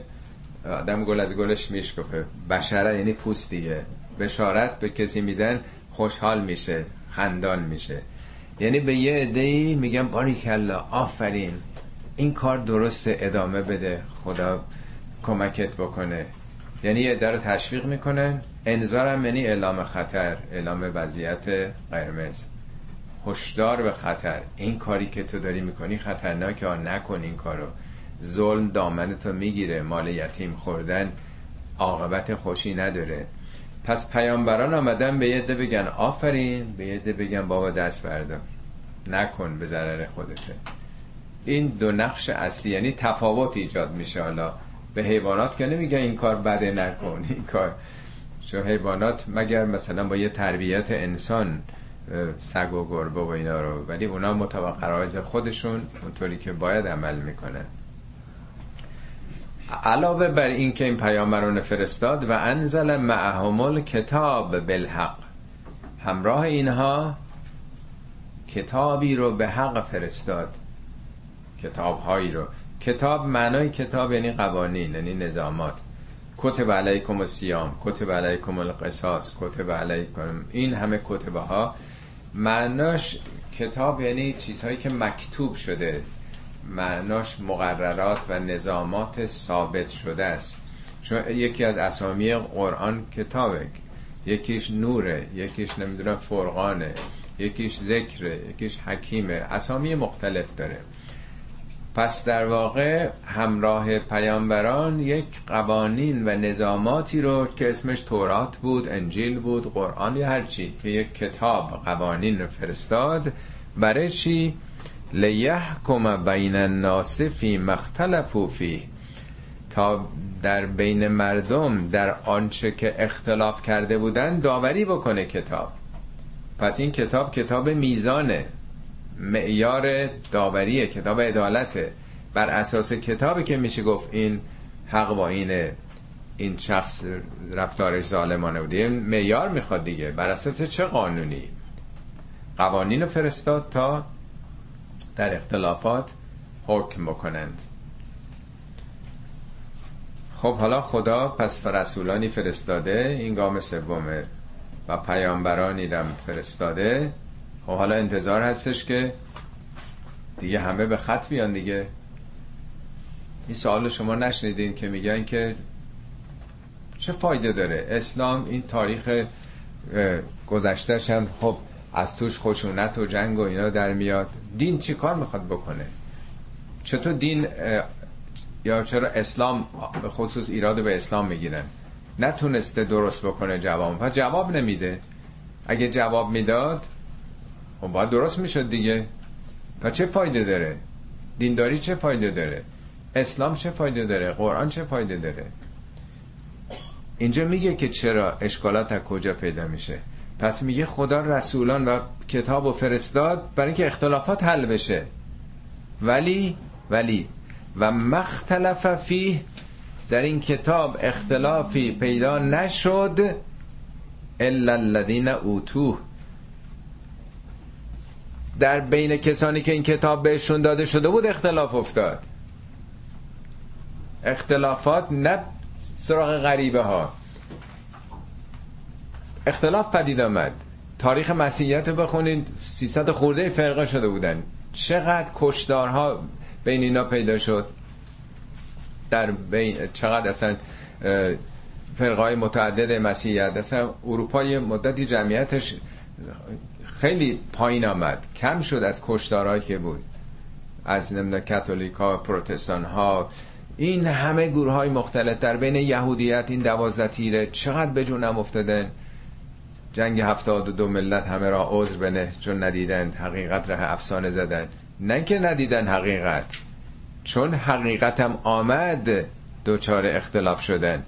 آدم گل از گلش میشکفه. بشره یعنی پوست دیگه. بشارت به کسی میدن خوشحال میشه خندان میشه. یعنی به یه عده میگم باری کلا آفرین. این کار درست ادامه بده. خدا کمکت بکنه. یعنی یه رو تشویق می‌کنن. انذارم یعنی اعلام خطر اعلام وضعیت قرمز. هشدار به خطر. این کاری که تو داری می‌کنی خطرناکه نکن این کارو. ظلم دامنتو می‌گیره. مال یتیم خوردن عاقبت خوشی نداره. پس پیامبران آمدن به یه بگن آفرین. به یه بگن بابا دست بردار نکن به ضرر خودته. این دو نقش اصلی یعنی تفاوت ایجاد میشه حالا. به حیوانات که نمیگه این کار بده نکن این کار. چون حیوانات مگر مثلا با یه تربیت انسان سگ و گربه و اینا رو ولی اونا مطابق خودشون اونطوری که باید عمل می‌کنن. علاوه بر این که این پیامبران فرستاد و انزل معهم کتاب بالحق. همراه اینها کتابی رو به حق فرستاد. کتابهایی رو. کتاب معنای کتاب یعنی قوانین یعنی نظامات. کتب علیکم السیام کتب علیکم القصاص کتب علیکم این همه کتبه ها معناش کتاب یعنی چیزهایی که مکتوب شده. معناش مقررات و نظامات ثابت شده است. چون یکی از اسامی قرآن کتابه. یکیش نوره یکیش نمی‌دونم فرقانه یکیش ذکره یکیش حکیمه. اسامی مختلف داره. پس در واقع همراه پیامبران یک قوانین و نظاماتی رو که اسمش تورات بود انجیل بود قرآن یا هرچی یک کتاب قوانین رو فرستاد. برای چی؟ لیحکم بین الناس فی مختلفو فی تا در بین مردم در آنچه که اختلاف کرده بودن داوری بکنه کتاب. پس این کتاب کتاب میزانه. معیار داوریه کتاب عدالته بر اساس کتابی که میشه گفت این حق با اینه این شخص رفتارش ظالمانه بوده. معیار می‌خواد دیگه. بر اساس چه قانونی؟ قوانین فرستاد تا در اختلافات حکم بکنند. خب حالا خدا پس رسولانی فرستاده این گام سومه و پیامبرانی رم فرستاده. خب حالا انتظار هستش که دیگه همه به خط بیان دیگه. این سوال شما نشنیدین که میگن که چه فایده داره؟ اسلام این تاریخ گذشتهش هم خب از توش خشونت و جنگ و اینا در میاد. دین چی کار می‌خواد بکنه؟ چطور دین یا چرا اسلام به خصوص ایراد به اسلام می‌گیرن؟ نتونسته درست بکنه جواب. پس جواب نمیده. اگه جواب می‌داد خب باید درست می‌شد دیگه. و چه فایده داره؟ دینداری چه فایده داره؟ اسلام چه فایده داره؟ قرآن چه فایده داره؟ اینجا میگه که چرا اشکالات از کجا پیدا میشه؟ پس میگه خدا رسولان و کتاب و فرستاد برای اینکه اختلافات حل بشه. ولی ولی و مختلف فیه در این کتاب اختلافی پیدا نشد الا الذین اوتوه. در بین کسانی که این کتاب بهشون داده شده بود اختلاف افتاد. اختلافات نه سراغ غریبه ها. اختلاف پدید آمد. تاریخ مسیحیت رو بخونید 300 خورده فرقه شده بودن. چقدر کشدارها بین اینا پیدا شد؟ در بین چقدر اصلا فرقه های متعدد مسیحیت اصلا اروپا یه مدتی جمعیتش خیلی پایین آمد. کم شد از کشدارهایی که بود. از نمی‌دونم کاتولیک ها پروتستان ها. این همه گروه های مختلف در بین یهودیت این دوازده تیره چقدر به جونم افتادن جنگ هفتاد و دو ملت همه را عذر بنه چون ندیدند حقیقت ره افسانه زدن. نه که ندیدن حقیقت. چون حقیقتم آمد دوچار اختلاف شدن.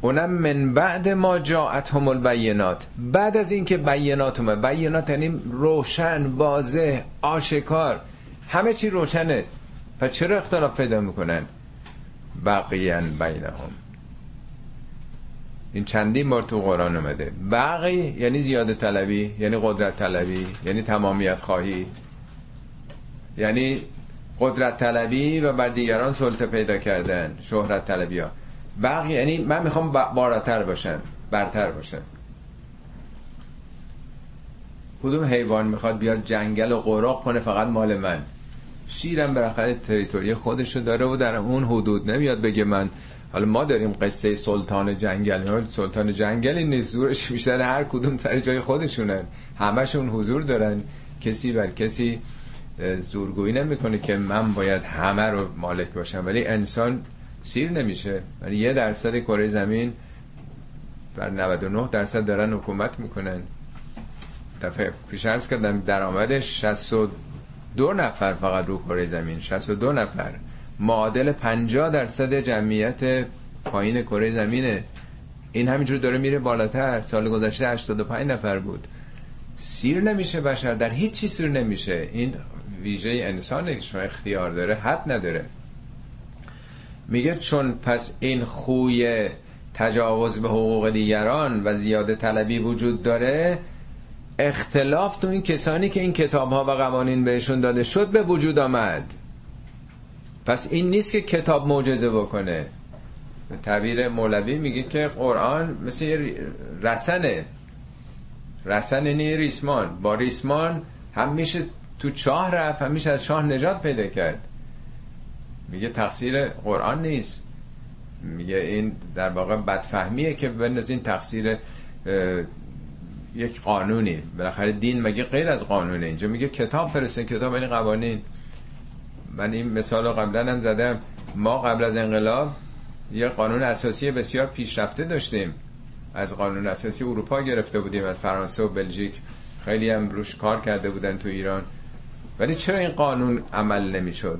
اونم من بعد ما جاعت هم البینات. بعد از اینکه بینات اومد. بینات یعنی روشن واضح آشکار. همه چی روشنه. پس چرا اختلاف پیدا می‌کنن؟ بقیا بینهم. این چندین بار تو قرآن اومده. بقی یعنی زیاده طلبی یعنی قدرت طلبی یعنی تمامیت خواهی. یعنی قدرت طلبی و بر دیگران سلطه پیدا کردن. شهرت طلبی ها بقی یعنی من می‌خوام بالاتر باشم برتر باشم کدوم حیوان می‌خواد بیاد جنگل و قراق کنه فقط مال من؟ شیرم بالاخره تریتوری خودشو داره و در اون حدود نمیاد بگه من. حالا ما داریم قصه سلطان جنگل. سلطان جنگلی نیست زورش بیشتر هر کدوم سر جای خودشونن. همشون حضور دارن. کسی بر کسی زورگویی نمی‌کنه که من باید همه رو مالک باشم. ولی انسان سیر نمیشه. ولی یه درصد کره زمین بر 99 درصد دارن حکومت می‌کنن. دفعه پیش ارز کردم درآمدش 62 نفر فقط رو کره زمین. 62 نفر. معادل 50 درصد جمعیت پایین کره زمینه. این همینجور داره میره بالاتر. سال گذشته 85 نفر بود. سیر نمیشه بشر. در هیچ چیز سیر نمیشه. این ویژه انسانه که شما اختیار داره. حد نداره. میگه چون پس این خوی تجاوز به حقوق دیگران و زیاده طلبی وجود داره اختلاف تو این کسانی که این کتاب ها و قوانین بهشون داده شد به وجود آمد. پس این نیست که کتاب معجزه بکنه. تعبیر مولوی میگه که قرآن مثل رسنه. رسن یعنی ریسمان. با ریسمان هم میشه تو چاه رفت هم میشه از چاه نجات پیدا کرد. میگه تقصیر قرآن نیست. میگه این در واقع بدفهمیه که این تقصیر یک قانونی. بالاخره دین مگه غیر از قانونه. اینجا میگه کتاب فرسته کتاب این یعنی قوانین. من این مثال رو قبلا هم زدم. ما قبل از انقلاب یه قانون اساسی بسیار پیشرفته داشتیم. از قانون اساسی اروپا گرفته بودیم از فرانسه و بلژیک. خیلی هم روش کار کرده بودن تو ایران. ولی چرا این قانون عمل نمی‌شد؟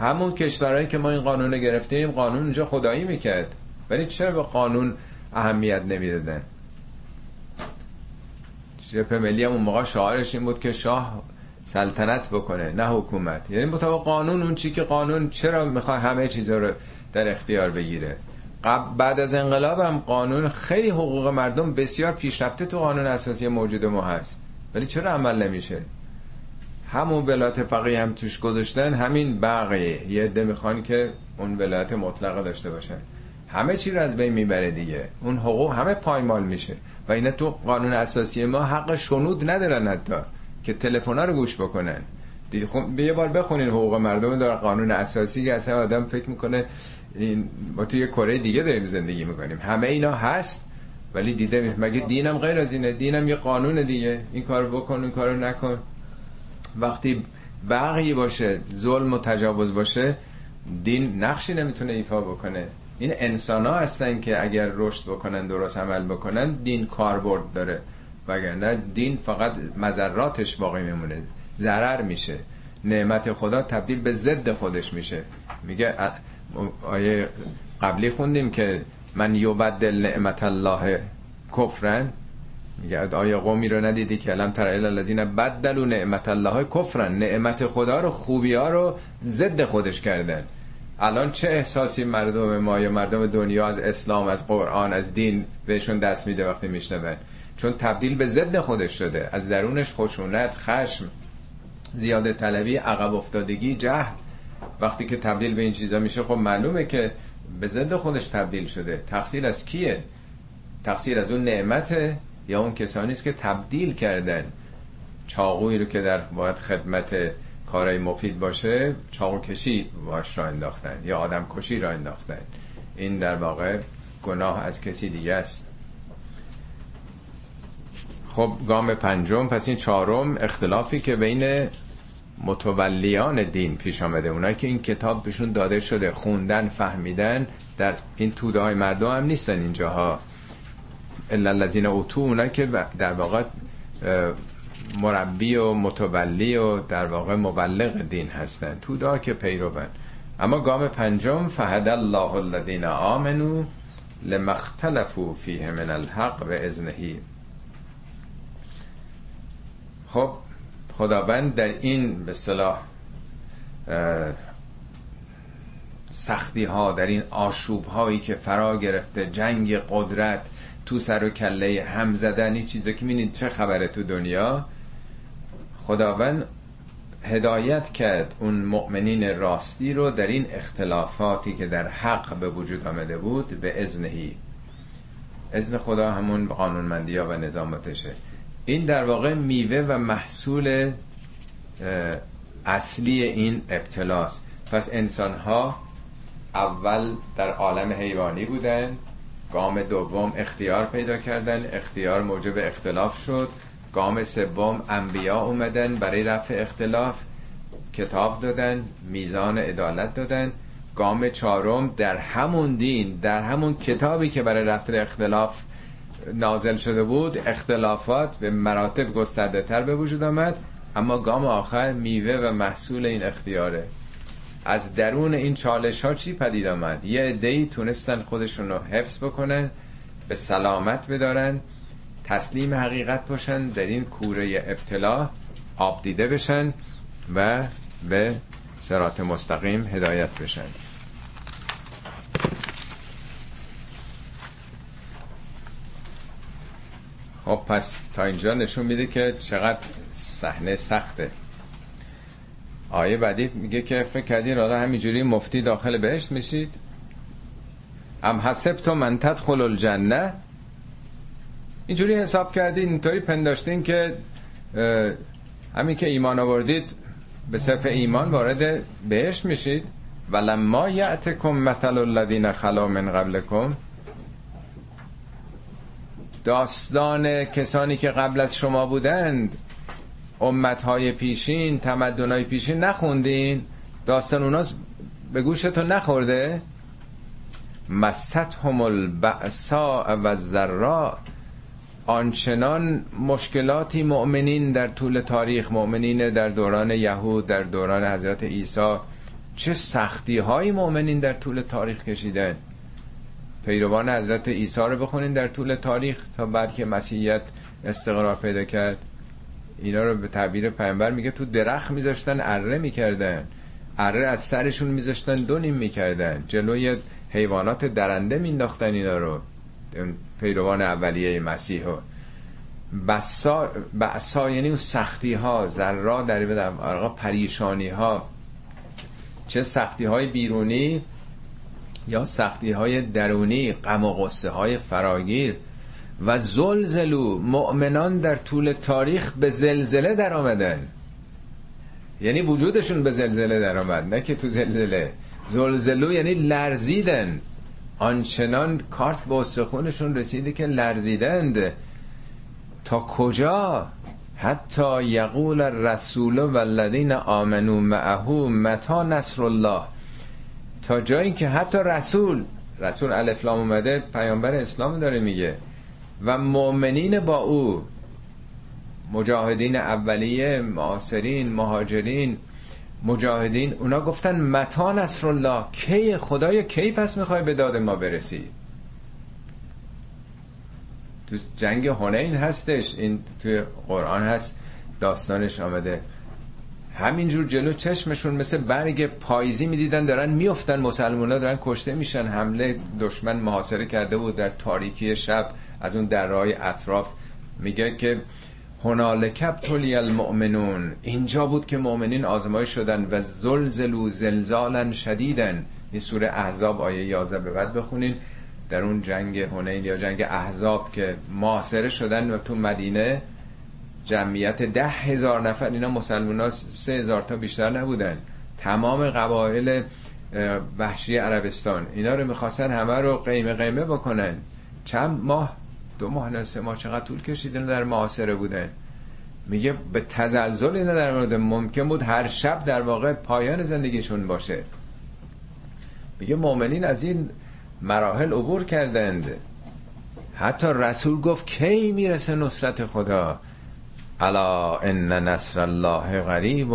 همون کشورهایی که ما این قانون گرفتیم قانون اونجا خدایی می‌کرد. ولی چرا به قانون اهمیت نمی‌دادن؟ جبهه ملی هم اون موقع شعارش این بود که شاه سلطنت بکنه نه حکومت. یعنی مطابق قانون اون چی که قانون چرا می‌خواد همه چیزا رو در اختیار بگیره؟ بعد از انقلاب هم قانون خیلی حقوق مردم بسیار پیشرفته تو قانون اساسی موجود ما هست. ولی چرا عمل نمیشه؟ همون ولایت فقیه هم توش گذاشتن همین بقیه. یه عده می‌خوان که اون ولایت مطلقه داشته باشن. همه چی رو از بین می‌بره دیگه. اون حقوق همه پایمال میشه. و اینا تو قانون اساسی ما حق شنود ندارن حتی که تلفن رو گوش بکنن. خب یه بار بخونین حقوق مردم در قانون اساسی که اصلا آدم فکر می‌کنه این ما توی کره دیگه داریم زندگی می‌کنیم. همه اینا هست ولی دیده مگه دینم غیر از اینه؟ دینم یه قانون دیگه. این کار بکن این کارو نکن. وقتی بقیه باشه ظلم و تجاوز باشه دین نقشی نمی‌تونه ایفا بکنه. این انسان ها هستن که اگر رشد بکنن درست عمل بکنن دین کاربرد داره. وگرنه دین فقط مذراتش باقی میمونه ضرر میشه. نعمت خدا تبدیل به ضد خودش میشه. میگه آیه قبلی خوندیم که من یبدل نعمت الله کفرن میگه آیا قومی رو ندیدی که علم تر الذین بدلوا نعمت الله کفرن؟ نعمت خدا رو خوبی ها رو ضد خودش کردن. الان چه احساسی مردم ما یا مردم دنیا از اسلام از قرآن از دین بهشون دست میده وقتی میشنون؟ چون تبدیل به ضد خودش شده. از درونش خشونت خشم زیاده طلبی عقب افتادگی جهل. وقتی که تبدیل به این چیزا میشه خب معلومه که به ضد خودش تبدیل شده. تقصیر از کیه؟ تقصیر از اون نعمته. یا اون کسانی است که تبدیل کردن چاقویی رو که در باید خدمت کارای مفید باشه چاقو کشی باش را انداختن یا آدم کشی را انداختن. این در واقع گناه از کسی دیگه است. خب گام پنجم. پس این چهارم اختلافی که بین متولیان دین پیش آمده. اونایی که این کتاب بهشون داده شده خوندن فهمیدن در این توده های مردم هم نیستن اینجاها. الا الذین اوتو اونایی که در واقع مربی و متولی و در واقع مبلغ دین هستن توده که پیروبن اما گام پنجم فهد الله الذین آمنو لمختلفو فیه من الحق و ازنهی خب خداوند در این به صلاح سختی ها در این آشوب هایی که فرا گرفته جنگ قدرت تو سر و کله هم زدن چیزا که می‌بینید چه خبره تو دنیا. خداوند هدایت کرد اون مؤمنین راستی رو در این اختلافاتی که در حق به وجود آمده بود به ازنهی ازن خدا همون قانونمندی ها و نظاماتشه. این در واقع میوه و محصول اصلی این ابتلاس پس انسان ها اول در عالم حیوانی بودن گام دوم اختیار پیدا کردن اختیار موجب اختلاف شد. گام سوم انبیا اومدن برای رفع اختلاف کتاب دادن میزان عدالت دادن. گام چهارم در همون دین در همون کتابی که برای رفع اختلاف نازل شده بود اختلافات به مراتب گسترده تر به وجود آمد. اما گام آخر میوه و محصول این اختیاره. از درون این چالش ها چی پدید آمد؟ یه عده‌ای تونستن خودشون رو حفظ بکنن به سلامت بدارن تسلیم حقیقت باشن در این کوره ابتلا آب دیده بشن و به سرات مستقیم هدایت بشن. خب پس تا اینجا نشون میده که چقدر صحنه سخته. آیه بعدی میگه که فکر کردین رادا همینجوری مفتی داخل بهشت میشید؟ ام حسب تو من تدخل الجنه. اینجوری حساب کردین اینطوری پنداشتین که همین که ایمان آوردید به صرف ایمان وارد بهشت میشید. ولما یعتکم مثل الذین خلا من قبلکم. داستان کسانی که قبل از شما بودند امتهای پیشین تمدنهای پیشین نخوندین؟ داستان اونا به گوشتون نخورده؟ مست هم البعصا و ذرا آنچنان مشکلاتی مؤمنین در طول تاریخ مؤمنین در دوران یهود در دوران حضرت عیسی چه سختی های مؤمنین در طول تاریخ کشیدن؟ پیروان حضرت عیسی رو بخونین در طول تاریخ تا بعد که مسیحیت استقرار پیدا کرد. اینا رو به تعبیر پیامبر میگه تو درخت میذاشتن اره می‌کردن. اره از سرشون میذاشتن دو نیم می‌کردن. جلوی حیوانات درنده مینداختن اینا رو. پیروان اولیه مسیح ها بسا, بسا یعنی اون سختی ها ذرا در آقا پریشانی ها چه سختی های بیرونی یا سختی های درونی غم و غصه های فراگیر. و زلزلو مؤمنان در طول تاریخ به زلزله در آمدن. یعنی وجودشون به زلزله در آمد نه که تو زلزله. زلزلو یعنی لرزیدن. آنچنان کارت به استخونشون رسیده که لرزیدند. تا کجا؟ حتی یقول الرسول و الذین آمنو معه متا نصر الله؟ تا جایی که حتی رسول رسول الفلام اومده پیامبر اسلام داره میگه. و مؤمنین با او مجاهدین اولیه معاصرین مهاجرین مجاهدین اونا گفتن متا نصر الله کی خدای کی پس می‌خوای به داد ما برسی؟ تو جنگ هنین هستش این توی قرآن هست داستانش آمده. همینجور جلو چشمشون مثل برگ پاییزی می‌دیدن دارن میفتن مسلمان ها دارن کشته میشن حمله دشمن محاصره کرده بود در تاریکی شب. از اون درهای اطراف میگه که هنالکب تولی المؤمنون. اینجا بود که مؤمنین آزمایش شدن و زلزلو زلزالا شدیدن این سوره احزاب آیه 11 به بعد بخونین. در اون جنگ هنین یا جنگ احزاب که محاصره شدن و تو مدینه جمعیت ده هزار نفر اینا مسلمان ها سه هزار تا بیشتر نبودن. تمام قبایل وحشی عربستان. اینا رو می‌خواستن همه رو قیمه قیمه بکنن. چند ماه دو ماه نه سه ماه چقدر طول کشیدن در معاصره بودن. میگه به تزلزل اینا در مورد ممکن بود هر شب در واقع پایان زندگیشون باشه. میگه مؤمنین از این مراحل عبور کردند. حتی رسول گفت کی می‌رسه نصرت خدا؟ الا ان نصر الله غریب.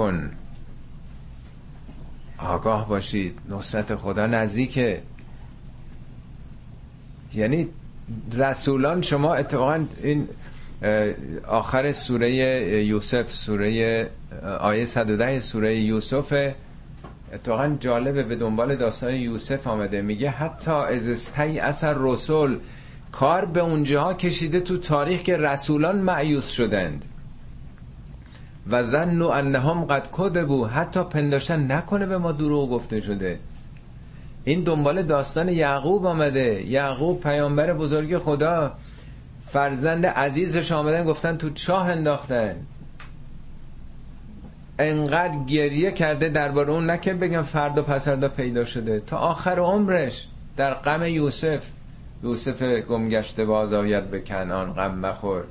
آگاه باشید نصرت خدا نزدیکه. یعنی رسولان شما اتفاقا این آخر سوره یوسف سوره آیه 110 سوره یوسف اتفاقا جالبه به دنبال داستان یوسف آمده. میگه حتی از استی اثر رسول کار به اونجاها کشیده تو تاریخ که رسولان معیوس شدند. و ظنوا انهم قد کذبوا حتی پنداشتن نکنه به ما دروغ گفته شده. این دنبال داستان یعقوب آمده. یعقوب پیامبر بزرگ خدا. فرزند عزیزش آمدن گفتن تو چاه انداختن. انقدر گریه کرده درباره اون نه که بگم فردا پسردا پیدا شده. تا آخر عمرش در غم یوسف یوسف گمگشته باز آید به کنان غم مخور.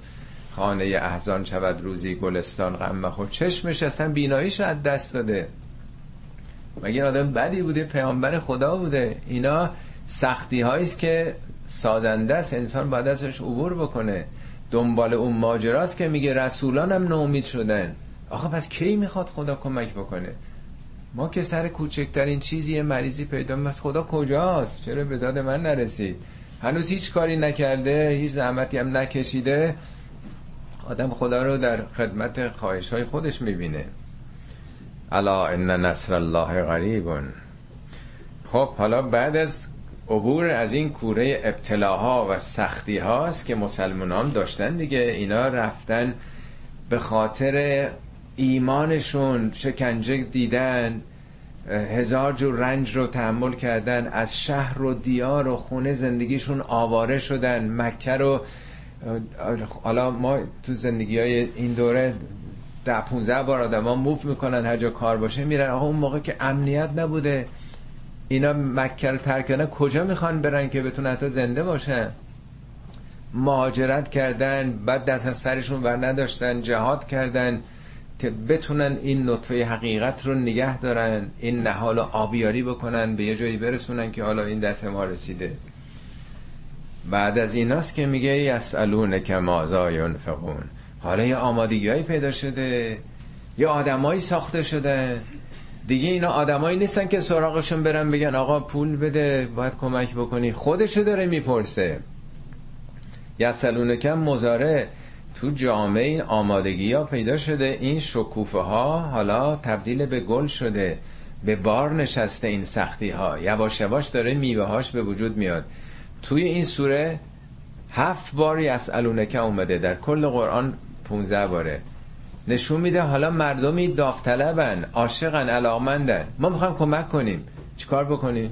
خانه احزان شود روزی گلستان غم مخور. چشمش اصلا بیناییش از دست داده. مگه آدم بدی بوده پیامبر خدا بوده؟ اینا سختی است که سازنده است. انسان باید ازش عبور بکنه. دنبال اون ماجراست که میگه رسولان هم نومید شدن. آخه پس کی می‌خواد خدا کمک بکنه؟ ما که سر کوچکترین چیزی یه مریضی پیدا بس خدا کجاست؟ چرا به داد من نرسید؟ هنوز هیچ کاری نکرده هیچ زحمتی هم نکشیده. آدم خدا رو در خدمت خواهش های خودش می‌بینه. الا ان نصر الله غریبون. خب حالا بعد از عبور از این کوره ابتلاها و سختی هاست که مسلمانان داشتن دیگه اینا رفتن به خاطر ایمانشون شکنجه دیدن هزار جور رنج رو تحمل کردن از شهر و دیار و خونه زندگیشون آواره شدن مکه رو حالا ما تو زندگی های این دوره ده 15 بار آدم ها موف می‌کنن هر جا کار باشه میرن. آقا اون موقع که امنیت نبوده اینا مکه رو ترک کردن کجا می‌خوان برن که بتونن حتی زنده باشن؟ مهاجرت کردن بعد دست از سرشون ور نداشتن جهاد کردن که بتونن این نطفه حقیقت رو نگه دارن این نهال آبیاری بکنن به یه جایی برسونن که حالا این دست ما رسیده. بعد از ایناست که میگه یسالون که مازا ینفقون. حالا یه آمادگی هایی پیدا شده یه آدمایی ساخته شده. دیگه اینا آدمایی نیستن که سراغشون برن بگن آقا پول بده باید کمک بکنی. خودشو داره می‌پرسه. یسالون کم مزاره تو جامعه این آمادگی ها پیدا شده. این شکوفه ها حالا تبدیل به گل شده. به بار نشسته این سختی ها یواش یواش داره میوه هاش به وجود میاد. توی این سوره هفت بار یسالونکه اومده. در کل قرآن 15 باره. نشون میده حالا مردمی داوطلبن عاشقن علاقمندن. ما می‌خوایم کمک کنیم. چیکار بکنیم؟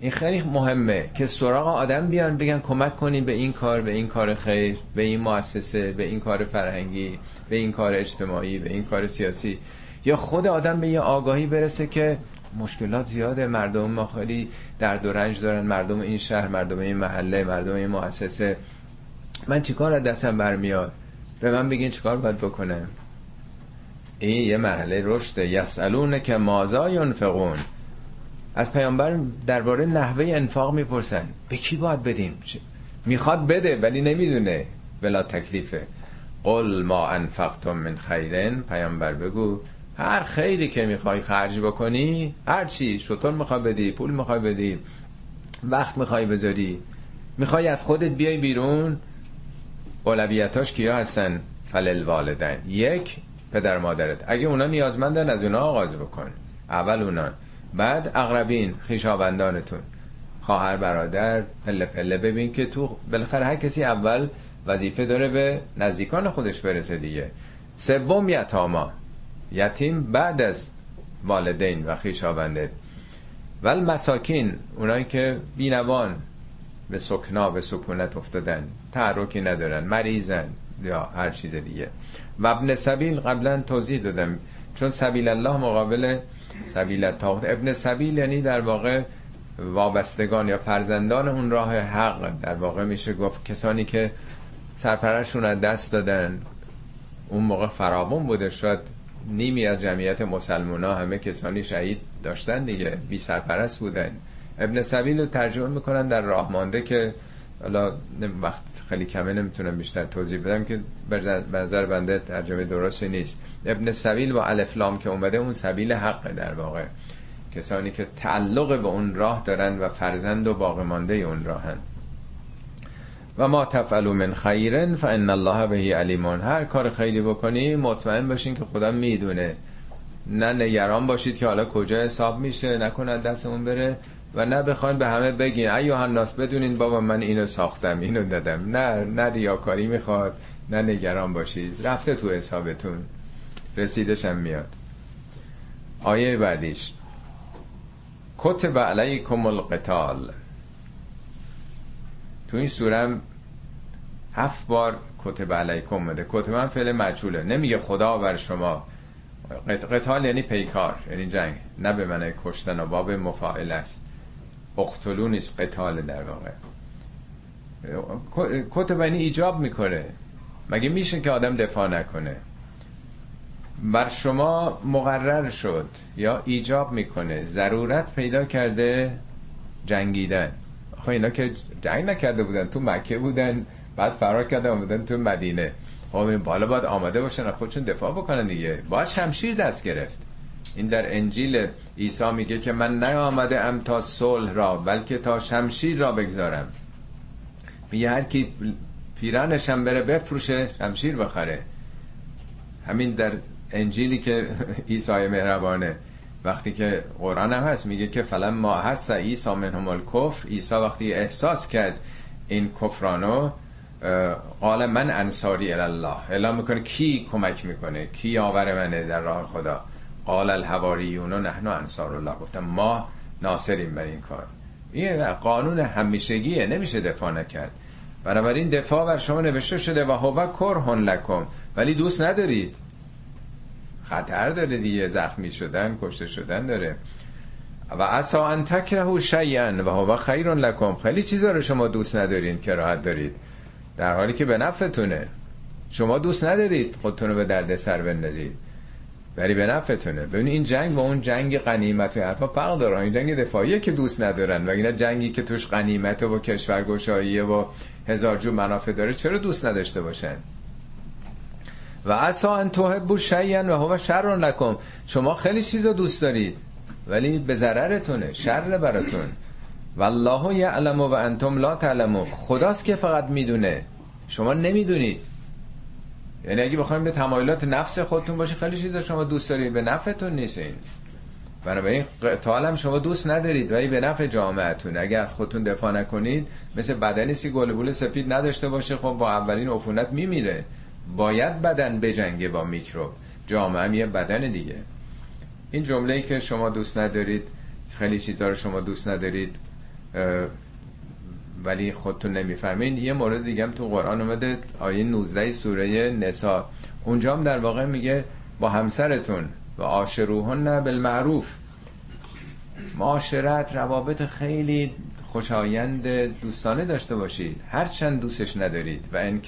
این خیلی مهمه که سراغ آدم بیان بگن کمک کنیم به این کار به این کار خیر به این مؤسسه به این کار فرهنگی به این کار اجتماعی به این کار سیاسی. یا خود آدم به یه آگاهی برسه که مشکلات زیاده مردم ما خیلی درد و رنج دارن مردم این شهر مردم این محله مردم این مؤسسه. من چیکار از دستم برمیاد؟ به من بگین چیکار باید بکنم. این یه مرحله رشد یسالون که مازا ینفقون؟ از پیامبر درباره نحوه انفاق می‌پرسن. به کی باید بدیم؟ می‌خواد بده ولی نمی‌دونه. بلا تکلیفه. قل ما انفقتم من خیرن. پیامبر بگو هر خیری که می‌خوای خرج بکنی هر چی. شطور می‌خوای بدی پول می‌خوای بدی وقت می‌خوای بذاری. می‌خوای از خودت بیای بیرون اولویتاش کیا هستن؟ فلل والدن یک پدر مادرت. اگه اونا نیازمندن از اونا آغاز بکن. اول اونا. بعد اقربین خیشاوندانتون خواهر برادر پله پله. ببین که تو بالاخره هر کسی اول وظیفه داره به نزدیکان خودش برسه دیگه. سوم یتاما. یتیم بعد از والدین و خیشاونده ول مساکین اونایی که بینوان به سکنا به سکونت افتادن. تحرکی ندارن مریضن یا هر چیز دیگه. و ابن سبیل قبلا توضیح دادم. چون سبیل الله مقابل سبیل تاخت ابن سبیل یعنی در واقع وابستگان یا فرزندان اون راه حق. در واقع میشه گفت کسانی که سرپرشون از دست دادن. اون موقع فرامون بوده. شاید نیمی از جمعیت مسلمان همه کسانی شهید داشتن دیگه. بی سرپرست بودن. ابن سبیل رو ترجمه می‌کنن در راه مانده که حالا وقت خیلی کمه نمی‌تونم بیشتر توضیح بدم که به نظر بنده ترجمه درستی نیست. ابن سبیل و الفلام که اومده اون سبیل حق در واقع. کسانی که تعلق به اون راه دارن و فرزند و باقی مانده اون راهن. و ما تفعلوا من خیرن فان الله به علیمون هر کار خیری بکنی مطمئن باشین که خدا می‌دونه. نه نگران باشید که حالا کجا حساب میشه نکنه دستمون بره. و نه بخواین به همه بگین ای الناس بدونین بابا من اینو ساختم اینو دادم. نه نه ریاکاری می‌خواد نه نگران باشید. رفته تو حسابتون. رسیدشم میاد. آیه بعدیش. کتب علیکم القتال. تو این سورم هفت بار کتب علیکم اومده. کتب من فعل مجهوله. نمیگه خدا بر شما. قتال یعنی پیکار یعنی جنگ. نه به معنی کشتن و باب مفاعل است. اقتلو نیست قتال در واقع. کتب یعنی ایجاب می‌کنه. مگه میشه که آدم دفاع نکنه؟ بر شما مقرر شد یا ایجاب می‌کنه؟ ضرورت پیدا کرده جنگیدن. خب اینا که جنگ نکرده بودن تو مکه بودن بعد فرار کرده بودن تو مدینه. خب بالا باید آماده باشن خودشون دفاع بکنن دیگه. باید شمشیر دست گرفت. این در انجیل عیسی میگه که من نیامده ام تا صلح را بلکه تا شمشیر را بگذارم. میگه هر کی پیرانشم بره بفروشه شمشیر بخره. همین در انجیلی که (laughs) عیسی مهربانه. وقتی که قرآن هم هست میگه که فلم ما هست عیسی منهم الکفر عیسی وقتی احساس کرد این کفرانو قال من انصاری الله. اعلام می‌کنه کی کمک می‌کنه؟ کی یاور منه در راه خدا؟ قال الحواریون نحن انصار الله گفتم ما ناصریم بر این کار. این قانون همیشگیه نمیشه دفاع نکرد. بنابراین دفاع بر شما نوشته شده و هو کرهن لکم. ولی دوست ندارید. خطر داره دیگه زخمی شدن کشته شدن داره. و اسا ان تکرهو شیئا. و هو خیر لکم. خیلی چیزا رو شما دوست ندارین که راحت دارید. در حالی که به نفعتونه. شما دوست ندارید خودتون رو به درد سر بندازید. ولی به نفعتونه. ببین این جنگ و اون جنگ غنیمت و حرفا فرق داره. این جنگ دفاعیه که دوست ندارن. و اینا جنگی که توش غنیمت و کشورگشاییه و هزار جو منافع داره چرا دوست نداشته باشن؟ و اسا ان تحبوا شیئا و هو شر لكم شما خیلی چیزا دوست دارید ولی به ضررتونه شر براتون. والله یعلم و انتم لا تعلمون. خداست که فقط می‌دونه. شما نمی‌دونید. یعنی اگه بخوایم به تمایلات نفس خودتون باشه خیلی چیزا شما دوست دارید. به نفعتون نیست این. بنابراین هم شما دوست ندارید ولی به نفع جامعتون. اگه از خودتون دفاع نکنید مثل بدنی سی گل سفید نداشته باشه خب با اولین عفونت میمیره. باید بدن بجنگه با میکروب. جامعه هم یه بدن دیگه. این جمله که شما دوست ندارید خیلی چیزها رو شما دوست ندارید ولی خودتون نمی‌فهمین. یه مورد دیگه هم تو قرآن اومده آیه 19 سوره نسا اونجا هم در واقع میگه با همسرتون و آشروهن بالمعروف. معاشرت روابط خیلی خوشایند دوستانه داشته باشید. هرچند دوستش ندارید. و این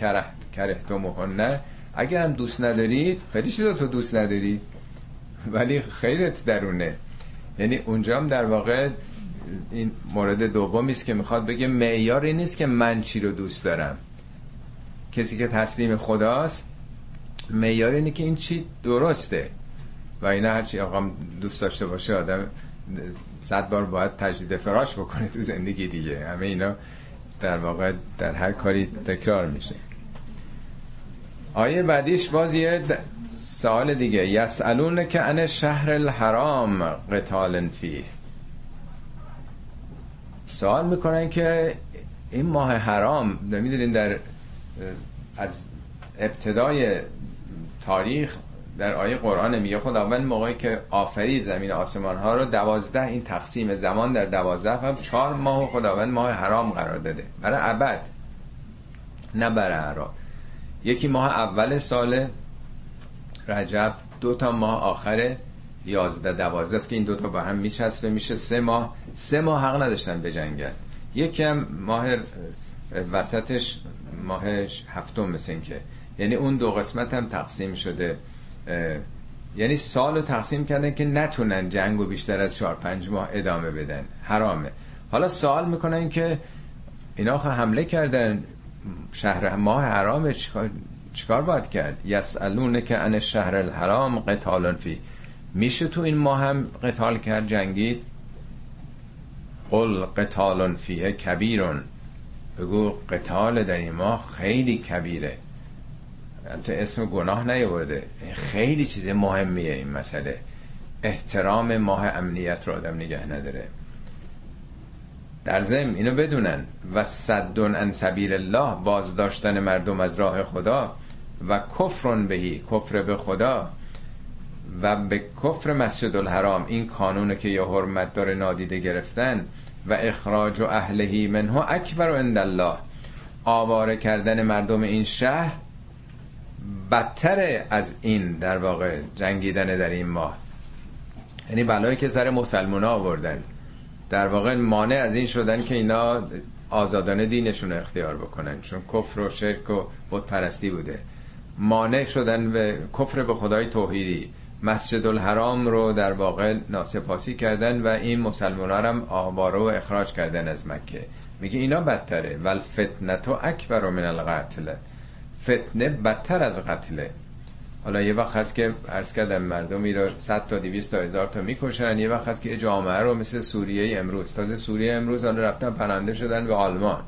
کرهتم نه اگر هم دوست ندارید خیلی چیزا تو دوست ندارید ولی خیرت درونه. یعنی اونجا هم در واقع این مورد دومی است که می‌خواد بگه معیاری نیست که من چی رو دوست دارم. کسی که تسلیم خداست معیار اینه که این چی درسته. و اینا هرچی آقام دوست داشته باشه آدم صد بار باید تجدید فراش بکنه تو زندگی دیگه. همه اینا در واقع در هر کاری تکرار میشه. آیه بعدیش باز یه سوال دیگه. یسالون که ان شهر الحرام قتال فیه. سوال می‌کنن که این ماه حرام نمی‌دونین در از ابتدای تاریخ در آیه قرآن میگه خداوند موقعی که آفرید زمین آسمان ها رو دوازده این تقسیم زمان در دوازده هم چهار ماه خداوند ماه حرام قرار داده. برای ابد نه برای حرام یکی ماه اول سال رجب دو تا ماه آخر یازده دوازده است که این دوتا با هم میچسبه میشه سه ماه. سه ماه حق نداشتن به جنگل. یکم ماه وسطش ماه هفتم مثل که. یعنی اون دو قسمت هم تقسیم شده. یعنی سال رو تقسیم کردن که نتونن جنگ و بیشتر از چهار پنج ماه ادامه بدن. حرامه. حالا سوال می‌کنن که اینا حمله کردن. شهر ماه حرامه. چیکار, باید کرد؟ یسالونه که ان شهر الحرام قتال فی. میشه تو این ماه هم قتال کرد جنگید؟ قل قتال فیه کبیرون بگو قتال در این ماه خیلی کبیره. تو اسم گناه نیورده خیلی چیز مهمیه این مسئله. احترام ماه امنیت رو آدم نگه نداره. در ضمن اینو بدونن. و صدون ان سبیل الله باز داشتن مردم از راه خدا. و کفرون بهی کفر به خدا. و به کفر مسجد الحرام این کانونه که یه حرمت داره نادیده گرفتن و اخراج و اهلهی منه اکبر و الله. آواره کردن مردم این شهر بدتر از این در واقع جنگیدن در این ماه. یعنی بلایی که سر مسلمان آوردن. در واقع مانع از این شدن که اینا آزادانه دینشون اختیار بکنن. چون کفر و شرک و بت پرستی بوده. مانع شدن به کفر به خدای توحیدی. مسجد الحرام رو در واقع ناسپاسی کردن و این مسلمان هم آباره و اخراج کردن از مکه. میگه اینا بدتره. ول فتنتو اکبر من القتل. فتنه بدتر از قتله. حالا یه وقت هست که عرض کردم مردمی رو 100 تا 200 تا هزار تا می‌کشن. یه وقت هست که جامعه رو مثل سوریه امروز. تازه سوریه امروز حالا رفتن پناهنده شدن به آلمان.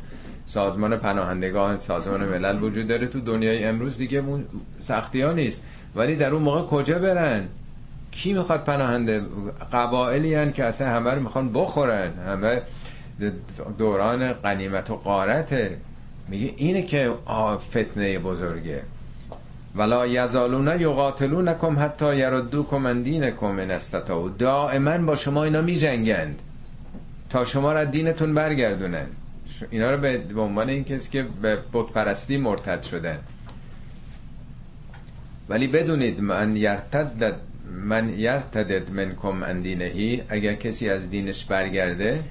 سازمان پناهندگان سازمان ملل وجود داره تو دنیای امروز. دیگه اون سختی ها نیست. ولی در اون موقع کجا برن؟ کی می‌خواد پناهنده؟ قبائلی هن که اصلا همه رو می‌خوان بخورن. همه دوران قنیمت و قارته میگه اینه که فتنه بزرگه. ولا یزالون یقاتلونکم حتی یردوکم من دینکم من استطاعوا. دائما با شما اینا میجنگند. تا شما را دینتون برگردونن. اینا رو به عنوان این کسی که به بت پرستی مرتد شدن. ولی بدونید من یرتد من یرتدد منکم ان دینهی اگر کسی از دینش برگرده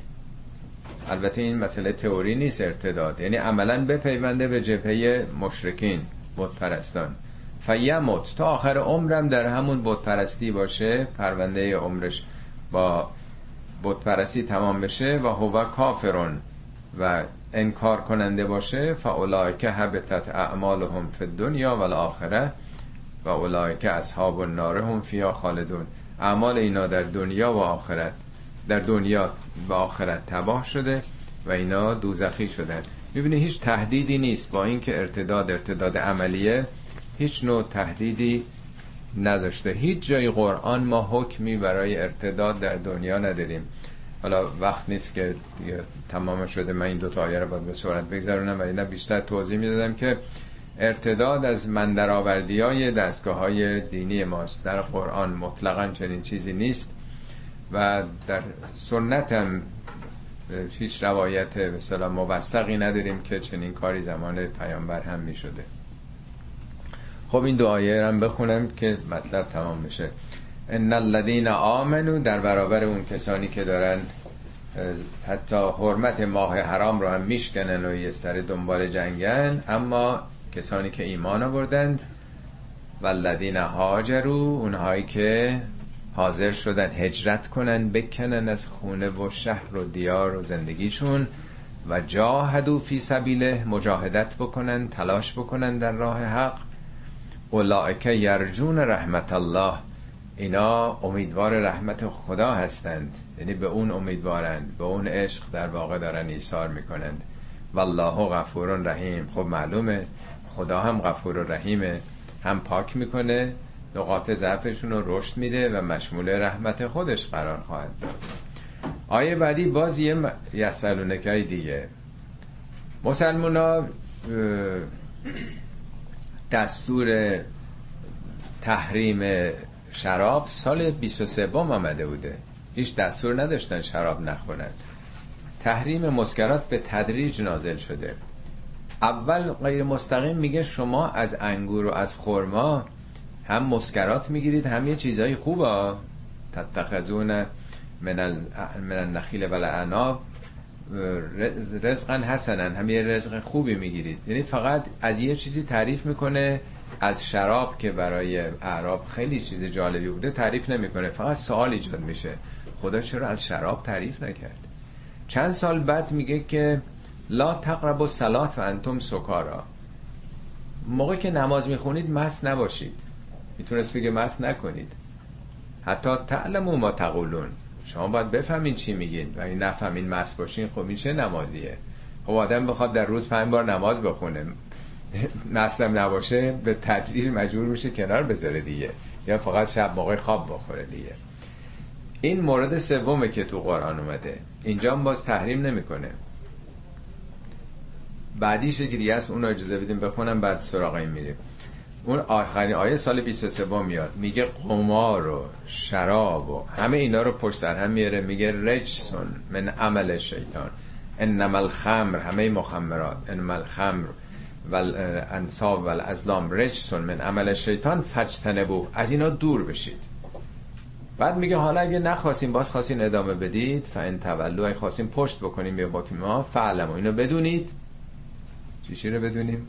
البته این مسئله تئوری نیست ارتداد. یعنی عملا بپیونده به جبهه مشرکین بت پرستان فیموت تا آخر عمرم در همون بت پرستی باشه پرونده عمرش با بت پرستی تمام بشه و هو کافرون و انکار کننده باشه که حبتت اعمالهم فی الدنیا و الاخره. و اولئک اصحاب النار هم فیا خالدون. اعمال اینا در دنیا و آخرت در دنیا و آخرت تباه شده و اینا دوزخی شدن. می‌بینی هیچ تهدیدی نیست. با اینکه ارتداد ارتداد عملیه هیچ نوع تهدیدی نذاشته. هیچ جای قرآن ما حکمی برای ارتداد در دنیا نداریم. حالا وقت نیست که تمام شده. من این دو تا آیه رو باید به صورت بگذارونم و اینا بیشتر توضیح می‌دادم که ارتداد از مندرآوردی های دستگاه های دینی ماست. در قرآن مطلقا چنین چیزی نیست و در سنت هم هیچ روایت به موثقی نداریم که چنین کاری زمان پیامبر هم می شده خب این دو آیه هم بخونم که مطلب تمام بشه. ان الذين آمنو در برابر اون کسانی که دارن حتی حرمت ماه حرام رو هم میشکنن و یه سر دنبال جنگن اما کسانی که ایمان آوردند والذین هاجرو اونهایی که حاضر شدن هجرت کنن بکنن از خونه و شهر و دیار و زندگیشون و جاهدو فی سبیله مجاهدت بکنن تلاش بکنن در راه حق. اولائک یرجون رحمت الله. اینا امیدوار رحمت خدا هستند. یعنی به اون امیدوارند به اون عشق در واقع دارن ایثار می‌کنند. والله غفور رحیم. خب معلومه. خدا هم غفور و رحیمه هم پاک می‌کنه نقاط ضعفشون رو رشد میده و مشمول رحمت خودش قرار خواهد داد. آیه بعدی باز یه یسالونکای دیگه. مسلمان ها دستور تحریم شراب سال 23 آمده بوده. هیچ دستور نداشتن شراب نخورن. تحریم مسکرات به تدریج نازل شده. اول غیر مستقیم میگه شما از انگور و از خرما هم مسکرات می‌گیرید هم یه چیزای خوبه. تتخذون من, من النخیل و العناب رزقا حسنا هم یه رزق خوبی می‌گیرید. یعنی فقط از یه چیزی تعریف می‌کنه از شراب که برای اعراب خیلی چیز جالبی بوده تعریف نمی‌کنه فقط سوال ایجاد میشه. خدا چرا از شراب تعریف نکرد؟ چند سال بعد میگه که لا تقرب و سلات و انتم سکارا. موقع که نماز می‌خونید مست نباشید. می‌تونست بگه مست نکنید. حتی تعلمو ما تقولون. شما باید بفهمین چی میگین. و این نفهمین مست باشین خب این چه نمازیه؟ خب آدم بخواد در روز پنج بار نماز بخونه. مستم نباشه به تدریج مجبور میشه کنار بذاره دیگه. یا فقط شب موقع خواب بخوره دیگه. این مورد سومه که تو قرآن اومده. اینجا باز تحریم نمی‌کنه. بعدیش که است اون اجازه بدیم بخونم بعد سراغ این میریم. اون آخرین آیه سال 23 میاد. میگه قمار و شراب و همه اینا رو پشت سر هم میاره. میگه رجسون من عمل شیطان. انما الخمر همه مخمرات. انما الخمر و انصاب و الازلام رجسون من عمل شیطان فجتنبو از اینا دور بشید. بعد میگه حالا اگه نخواستیم باز خواستین ادامه بدید فان تولو اگه خواستیم پشت بکنیم یا با ما فعلم اینو بدونید. چی رو بدونیم؟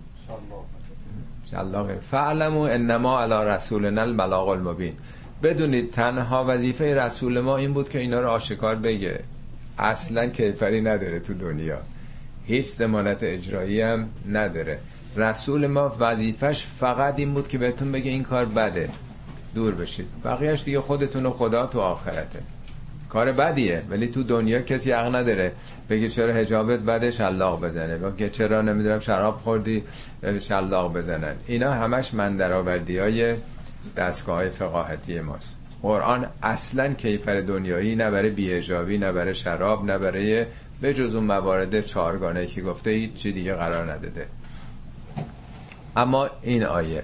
شلاقه فعلمو انما علی رسولنا البلاغ المبین. بدونید تنها وظیفه رسول ما این بود که اینا رو آشکار بگه. اصلا کیفری نداره تو دنیا. هیچ زمانت اجرایی هم نداره. رسول ما وظیفش فقط این بود که بهتون بگه این کار بده. دور بشید. بقیهش دیگه خودتون و خدا تو آخرته. کار بدیه. ولی تو دنیا کسی حق نداره بگه چرا حجابت بده شلاق بزنه. بگه چرا نمی‌دونم شراب خوردی شلاق بزنن اینا همش من درآوردی های دستگاه های فقاهتی ماست. قرآن اصلا کیفر دنیایی نه برای بیهجابی نه برای شراب نه برای به جز اون موارد چهارگانه که گفته هیچ دیگه قرار نداده. اما این آیه.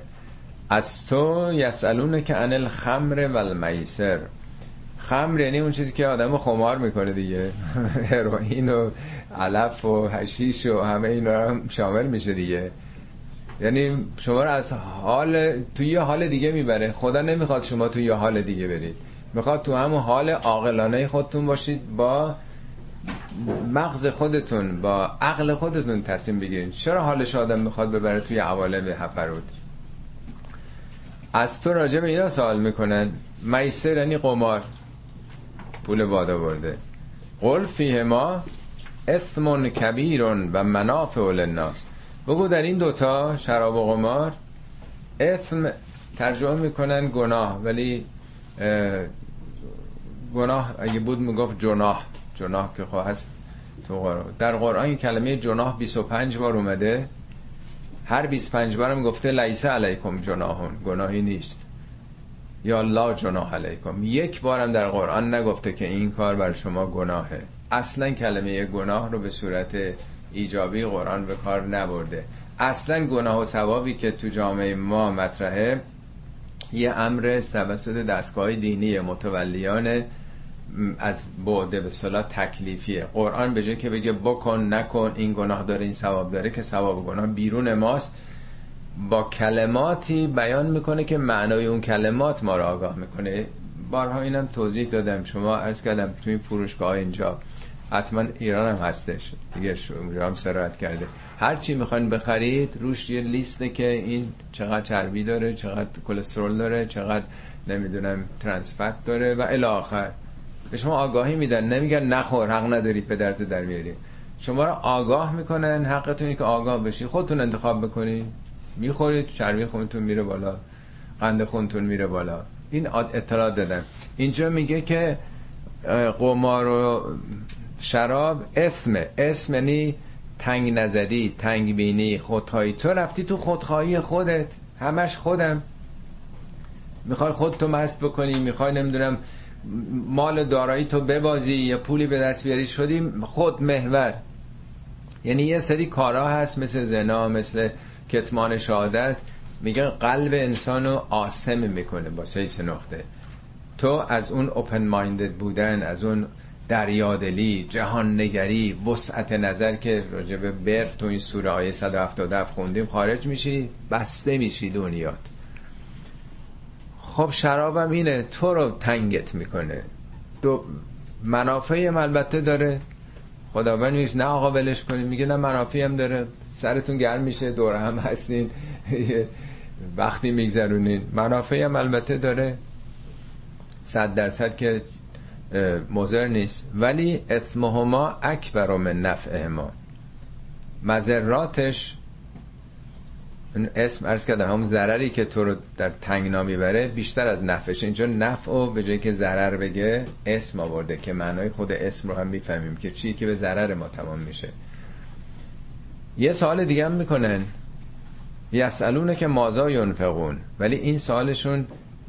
از تو یسالون که انل خمر و المیسر خمر یعنی اون چیزی که آدم خمار می‌کنه دیگه. (laughs) هروئین و علف و هشیش و همه اینا هم شامل میشه دیگه. یعنی شما رو از حال تو یه حال دیگه می‌بره. خدا نمی‌خواد شما تو یه حال دیگه برید. می‌خواد تو همون حال عاقلانه خودتون باشید با مغز خودتون با عقل خودتون تصمیم بگیرید. چرا حالش آدم می‌خواد ببره توی عوالم هفرود از تو راجع به اینا سوال می‌کنن. میسر یعنی قمار. پول بادا برده. قل فیه ما اثم کبیر و منافع للناس. بگو در این دوتا شراب و قمار اثم ترجمه می‌کنن گناه ولی گناه اگه بود می‌گفت جناح. جناح که خواه هست تو قرآن. در قرآن این کلمه جناح 25 بار اومده. هر 25 بارم گفته لیسه علیکم جناحون. گناهی نیست. یا لا جناح علیکم. یک بارم در قرآن نگفته که این کار بر شما گناهه. اصلا کلمه گناه رو به صورت ایجابی قرآن به کار نبرده. اصلا گناه و ثوابی که تو جامعه ما مطرحه یه امر توسط دستگاه دینی متولیان از بعد به صلاح تکلیفیه. قرآن به جای که بگه بکن نکن این گناه داره این ثواب داره که ثواب گناه بیرون ماست. با کلماتی بیان می‌کنه که معنای اون کلمات ما رو آگاه می‌کنه. بارها اینم توضیح دادم. شما عرض کردم توی فروشگاه اینجا حتما ایران هم هستش. دیگه اونجا هم سرایت کرده. هر چی می‌خواین بخرید روش یه لیسته که این چقدر چربی داره چقدر کلسترول داره چقدر نمی‌دونم ترانسفت داره و الی آخر. به شما آگاهی میدن. نمیگن نخور حق نداری پدرت در بیاری شما رو آگاه می‌کنن. حقتونی که آگاه بشی. خودتون انتخاب بکنی. می‌خورید چربی خونتون میره بالا قند خونتون میره بالا. این اطلاع دادن. اینجا میگه که قمار و شراب اسم اسم یعنی تنگ نظری تنگ بینی خودخواهی. تو رفتی تو خودخواهی خودت. همش خودم. می‌خوای خودتو مست بکنی می‌خوای نمی‌دونم مال دارایی تو ببازی یا پولی به دست بیاری. شدی خود محور. یعنی یه سری کارا هست مثل زنا مثل کتمان شهادت میگن قلب انسان رو آسم می‌کنه با سه نقطه. تو از اون اوپن مایندد بودن از اون دریادلی جهان نگری وسعت نظر که راجب بر تو این سوره آیه 177 خوندیم خارج میشی بسته میشی دنیات. خب شرابم اینه تو رو تنگت می‌کنه. دو منافعی هم البته داره. خداوند نیست نه آقا ولش کنید میگه نه منافعی هم داره. سرتون گرم میشه دور هم هستین وقتی میگذرونین. منافعی هم البته داره. صد درصد که مزر نیست. ولی اثمهما اکبر من نفعهما. مذراتش اسم ارز کردم همون ضرری که تو رو در تنگنا می‌بره بیشتر از نفعش اینجا نفع و به جایی که ضرر بگه اسم آورده که معنای خود اسم رو هم می‌فهمیم که چی که به ضرر ما تمام میشه. یه سوال دیگه هم می‌کنن. یسالونه که مازا ینفقون؟ ولی این سوالشون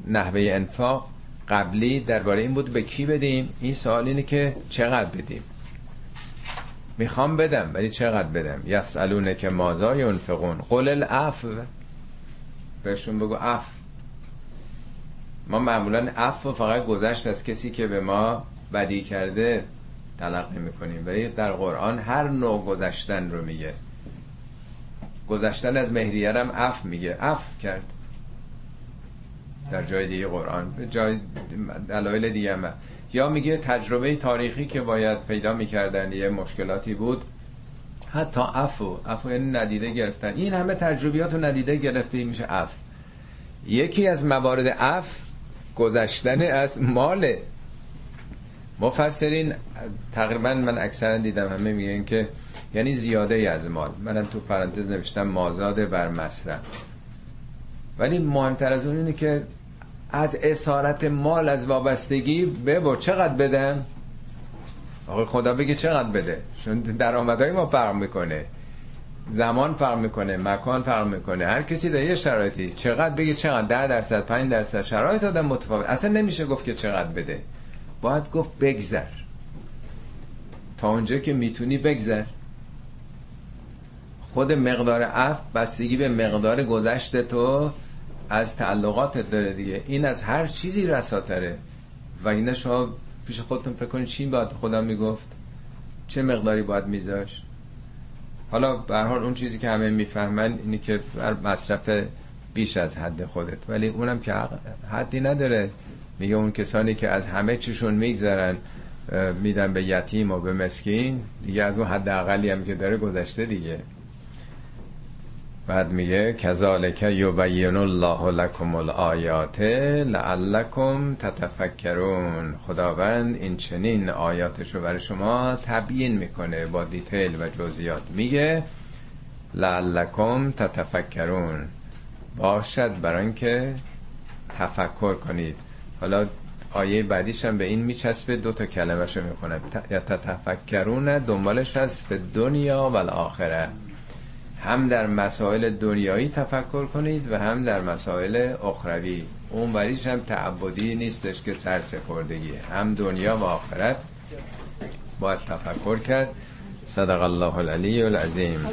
نحوه انفاق قبلی درباره این بود به کی بدیم؟ این سوال اینه که چقدر بدیم؟ می‌خوام بدم ولی چقدر بدم؟ يسألونك ماذا ينفقون؟ قل العفو. بهشون بگو عفو ما معمولا عفو فقط گذشت از کسی که به ما بدی کرده تلقی می‌کنیم. ولی در قرآن هر نوع گذشتن رو میگه. گذشتن از مهریه هم عفو میگه. عفو کرد. در جای دیگه قرآن جای دلایل دیگه هم. یا میگه تجربه تاریخی که باید پیدا می‌کردن یه مشکلاتی بود. حتی عفو عفو یعنی ندیده گرفتن. این همه تجربیات رو ندیده گرفته میشه عفو. یکی از موارد عفو گذشتن از مال. مفسرین تقریبا من اکثرا دیدم همه میگن که یعنی زیاده ای از مال. منم تو پرانتز نوشتم مازاد بر مصرف ولی مهمتر از اون اینه که از اسارت مال از وابستگی ببر. چقدر بدم آقای خدا بگه چقدر بده. چون درآمدهای ما فرق می‌کنه. زمان فرق می‌کنه مکان فرق می‌کنه. هر کسی در یه شرایطی چقدر بگه چقدر ده درصد پنج درصد شرایط آدم متفاوت. اصلا نمیشه گفت که چقدر بده. باید گفت بگذر. تا اونجا که می‌تونی بگذر. خود مقدار اف بستگی به مقدار گذشته تو از تعلقاتت داره دیگه. این از هر چیزی رساتره. و اینا شما پیش خودتون فکر کنید چی باید خدا می‌گفت؟ چه مقداری باید میذاش؟ حالا به حال اون چیزی که همه می‌فهمن اینی که بر مصرف بیش از حد خودت. ولی اونم که حدی نداره. میگه اون کسانی که از همه چیشون میگذرن میدن به یتیم و به مسکین دیگه از اون حد اقلی هم که داره گذشته دیگه. بعد میگه کذالک یبین الله لکم الآیات لعلکم تتفکرون. خداوند این چنین آیاتشو برای شما تبیین می‌کنه با دیتیل و جزئیات. میگه لعلکم تتفکرون. باشد برای اینکه تفکر کنید. حالا آیه بعدیش هم به این میچسبه دو تا کلمه شو می‌کنه تتفکرون دنبالش هست به دنیا و الاخره. هم در مسائل دنیایی تفکر کنید و هم در مسائل اخروی. اون بریش هم تعبدی نیستش که سر سپردگی هم دنیا و آخرت باید تفکر کرد. صدق الله العلی العظیم.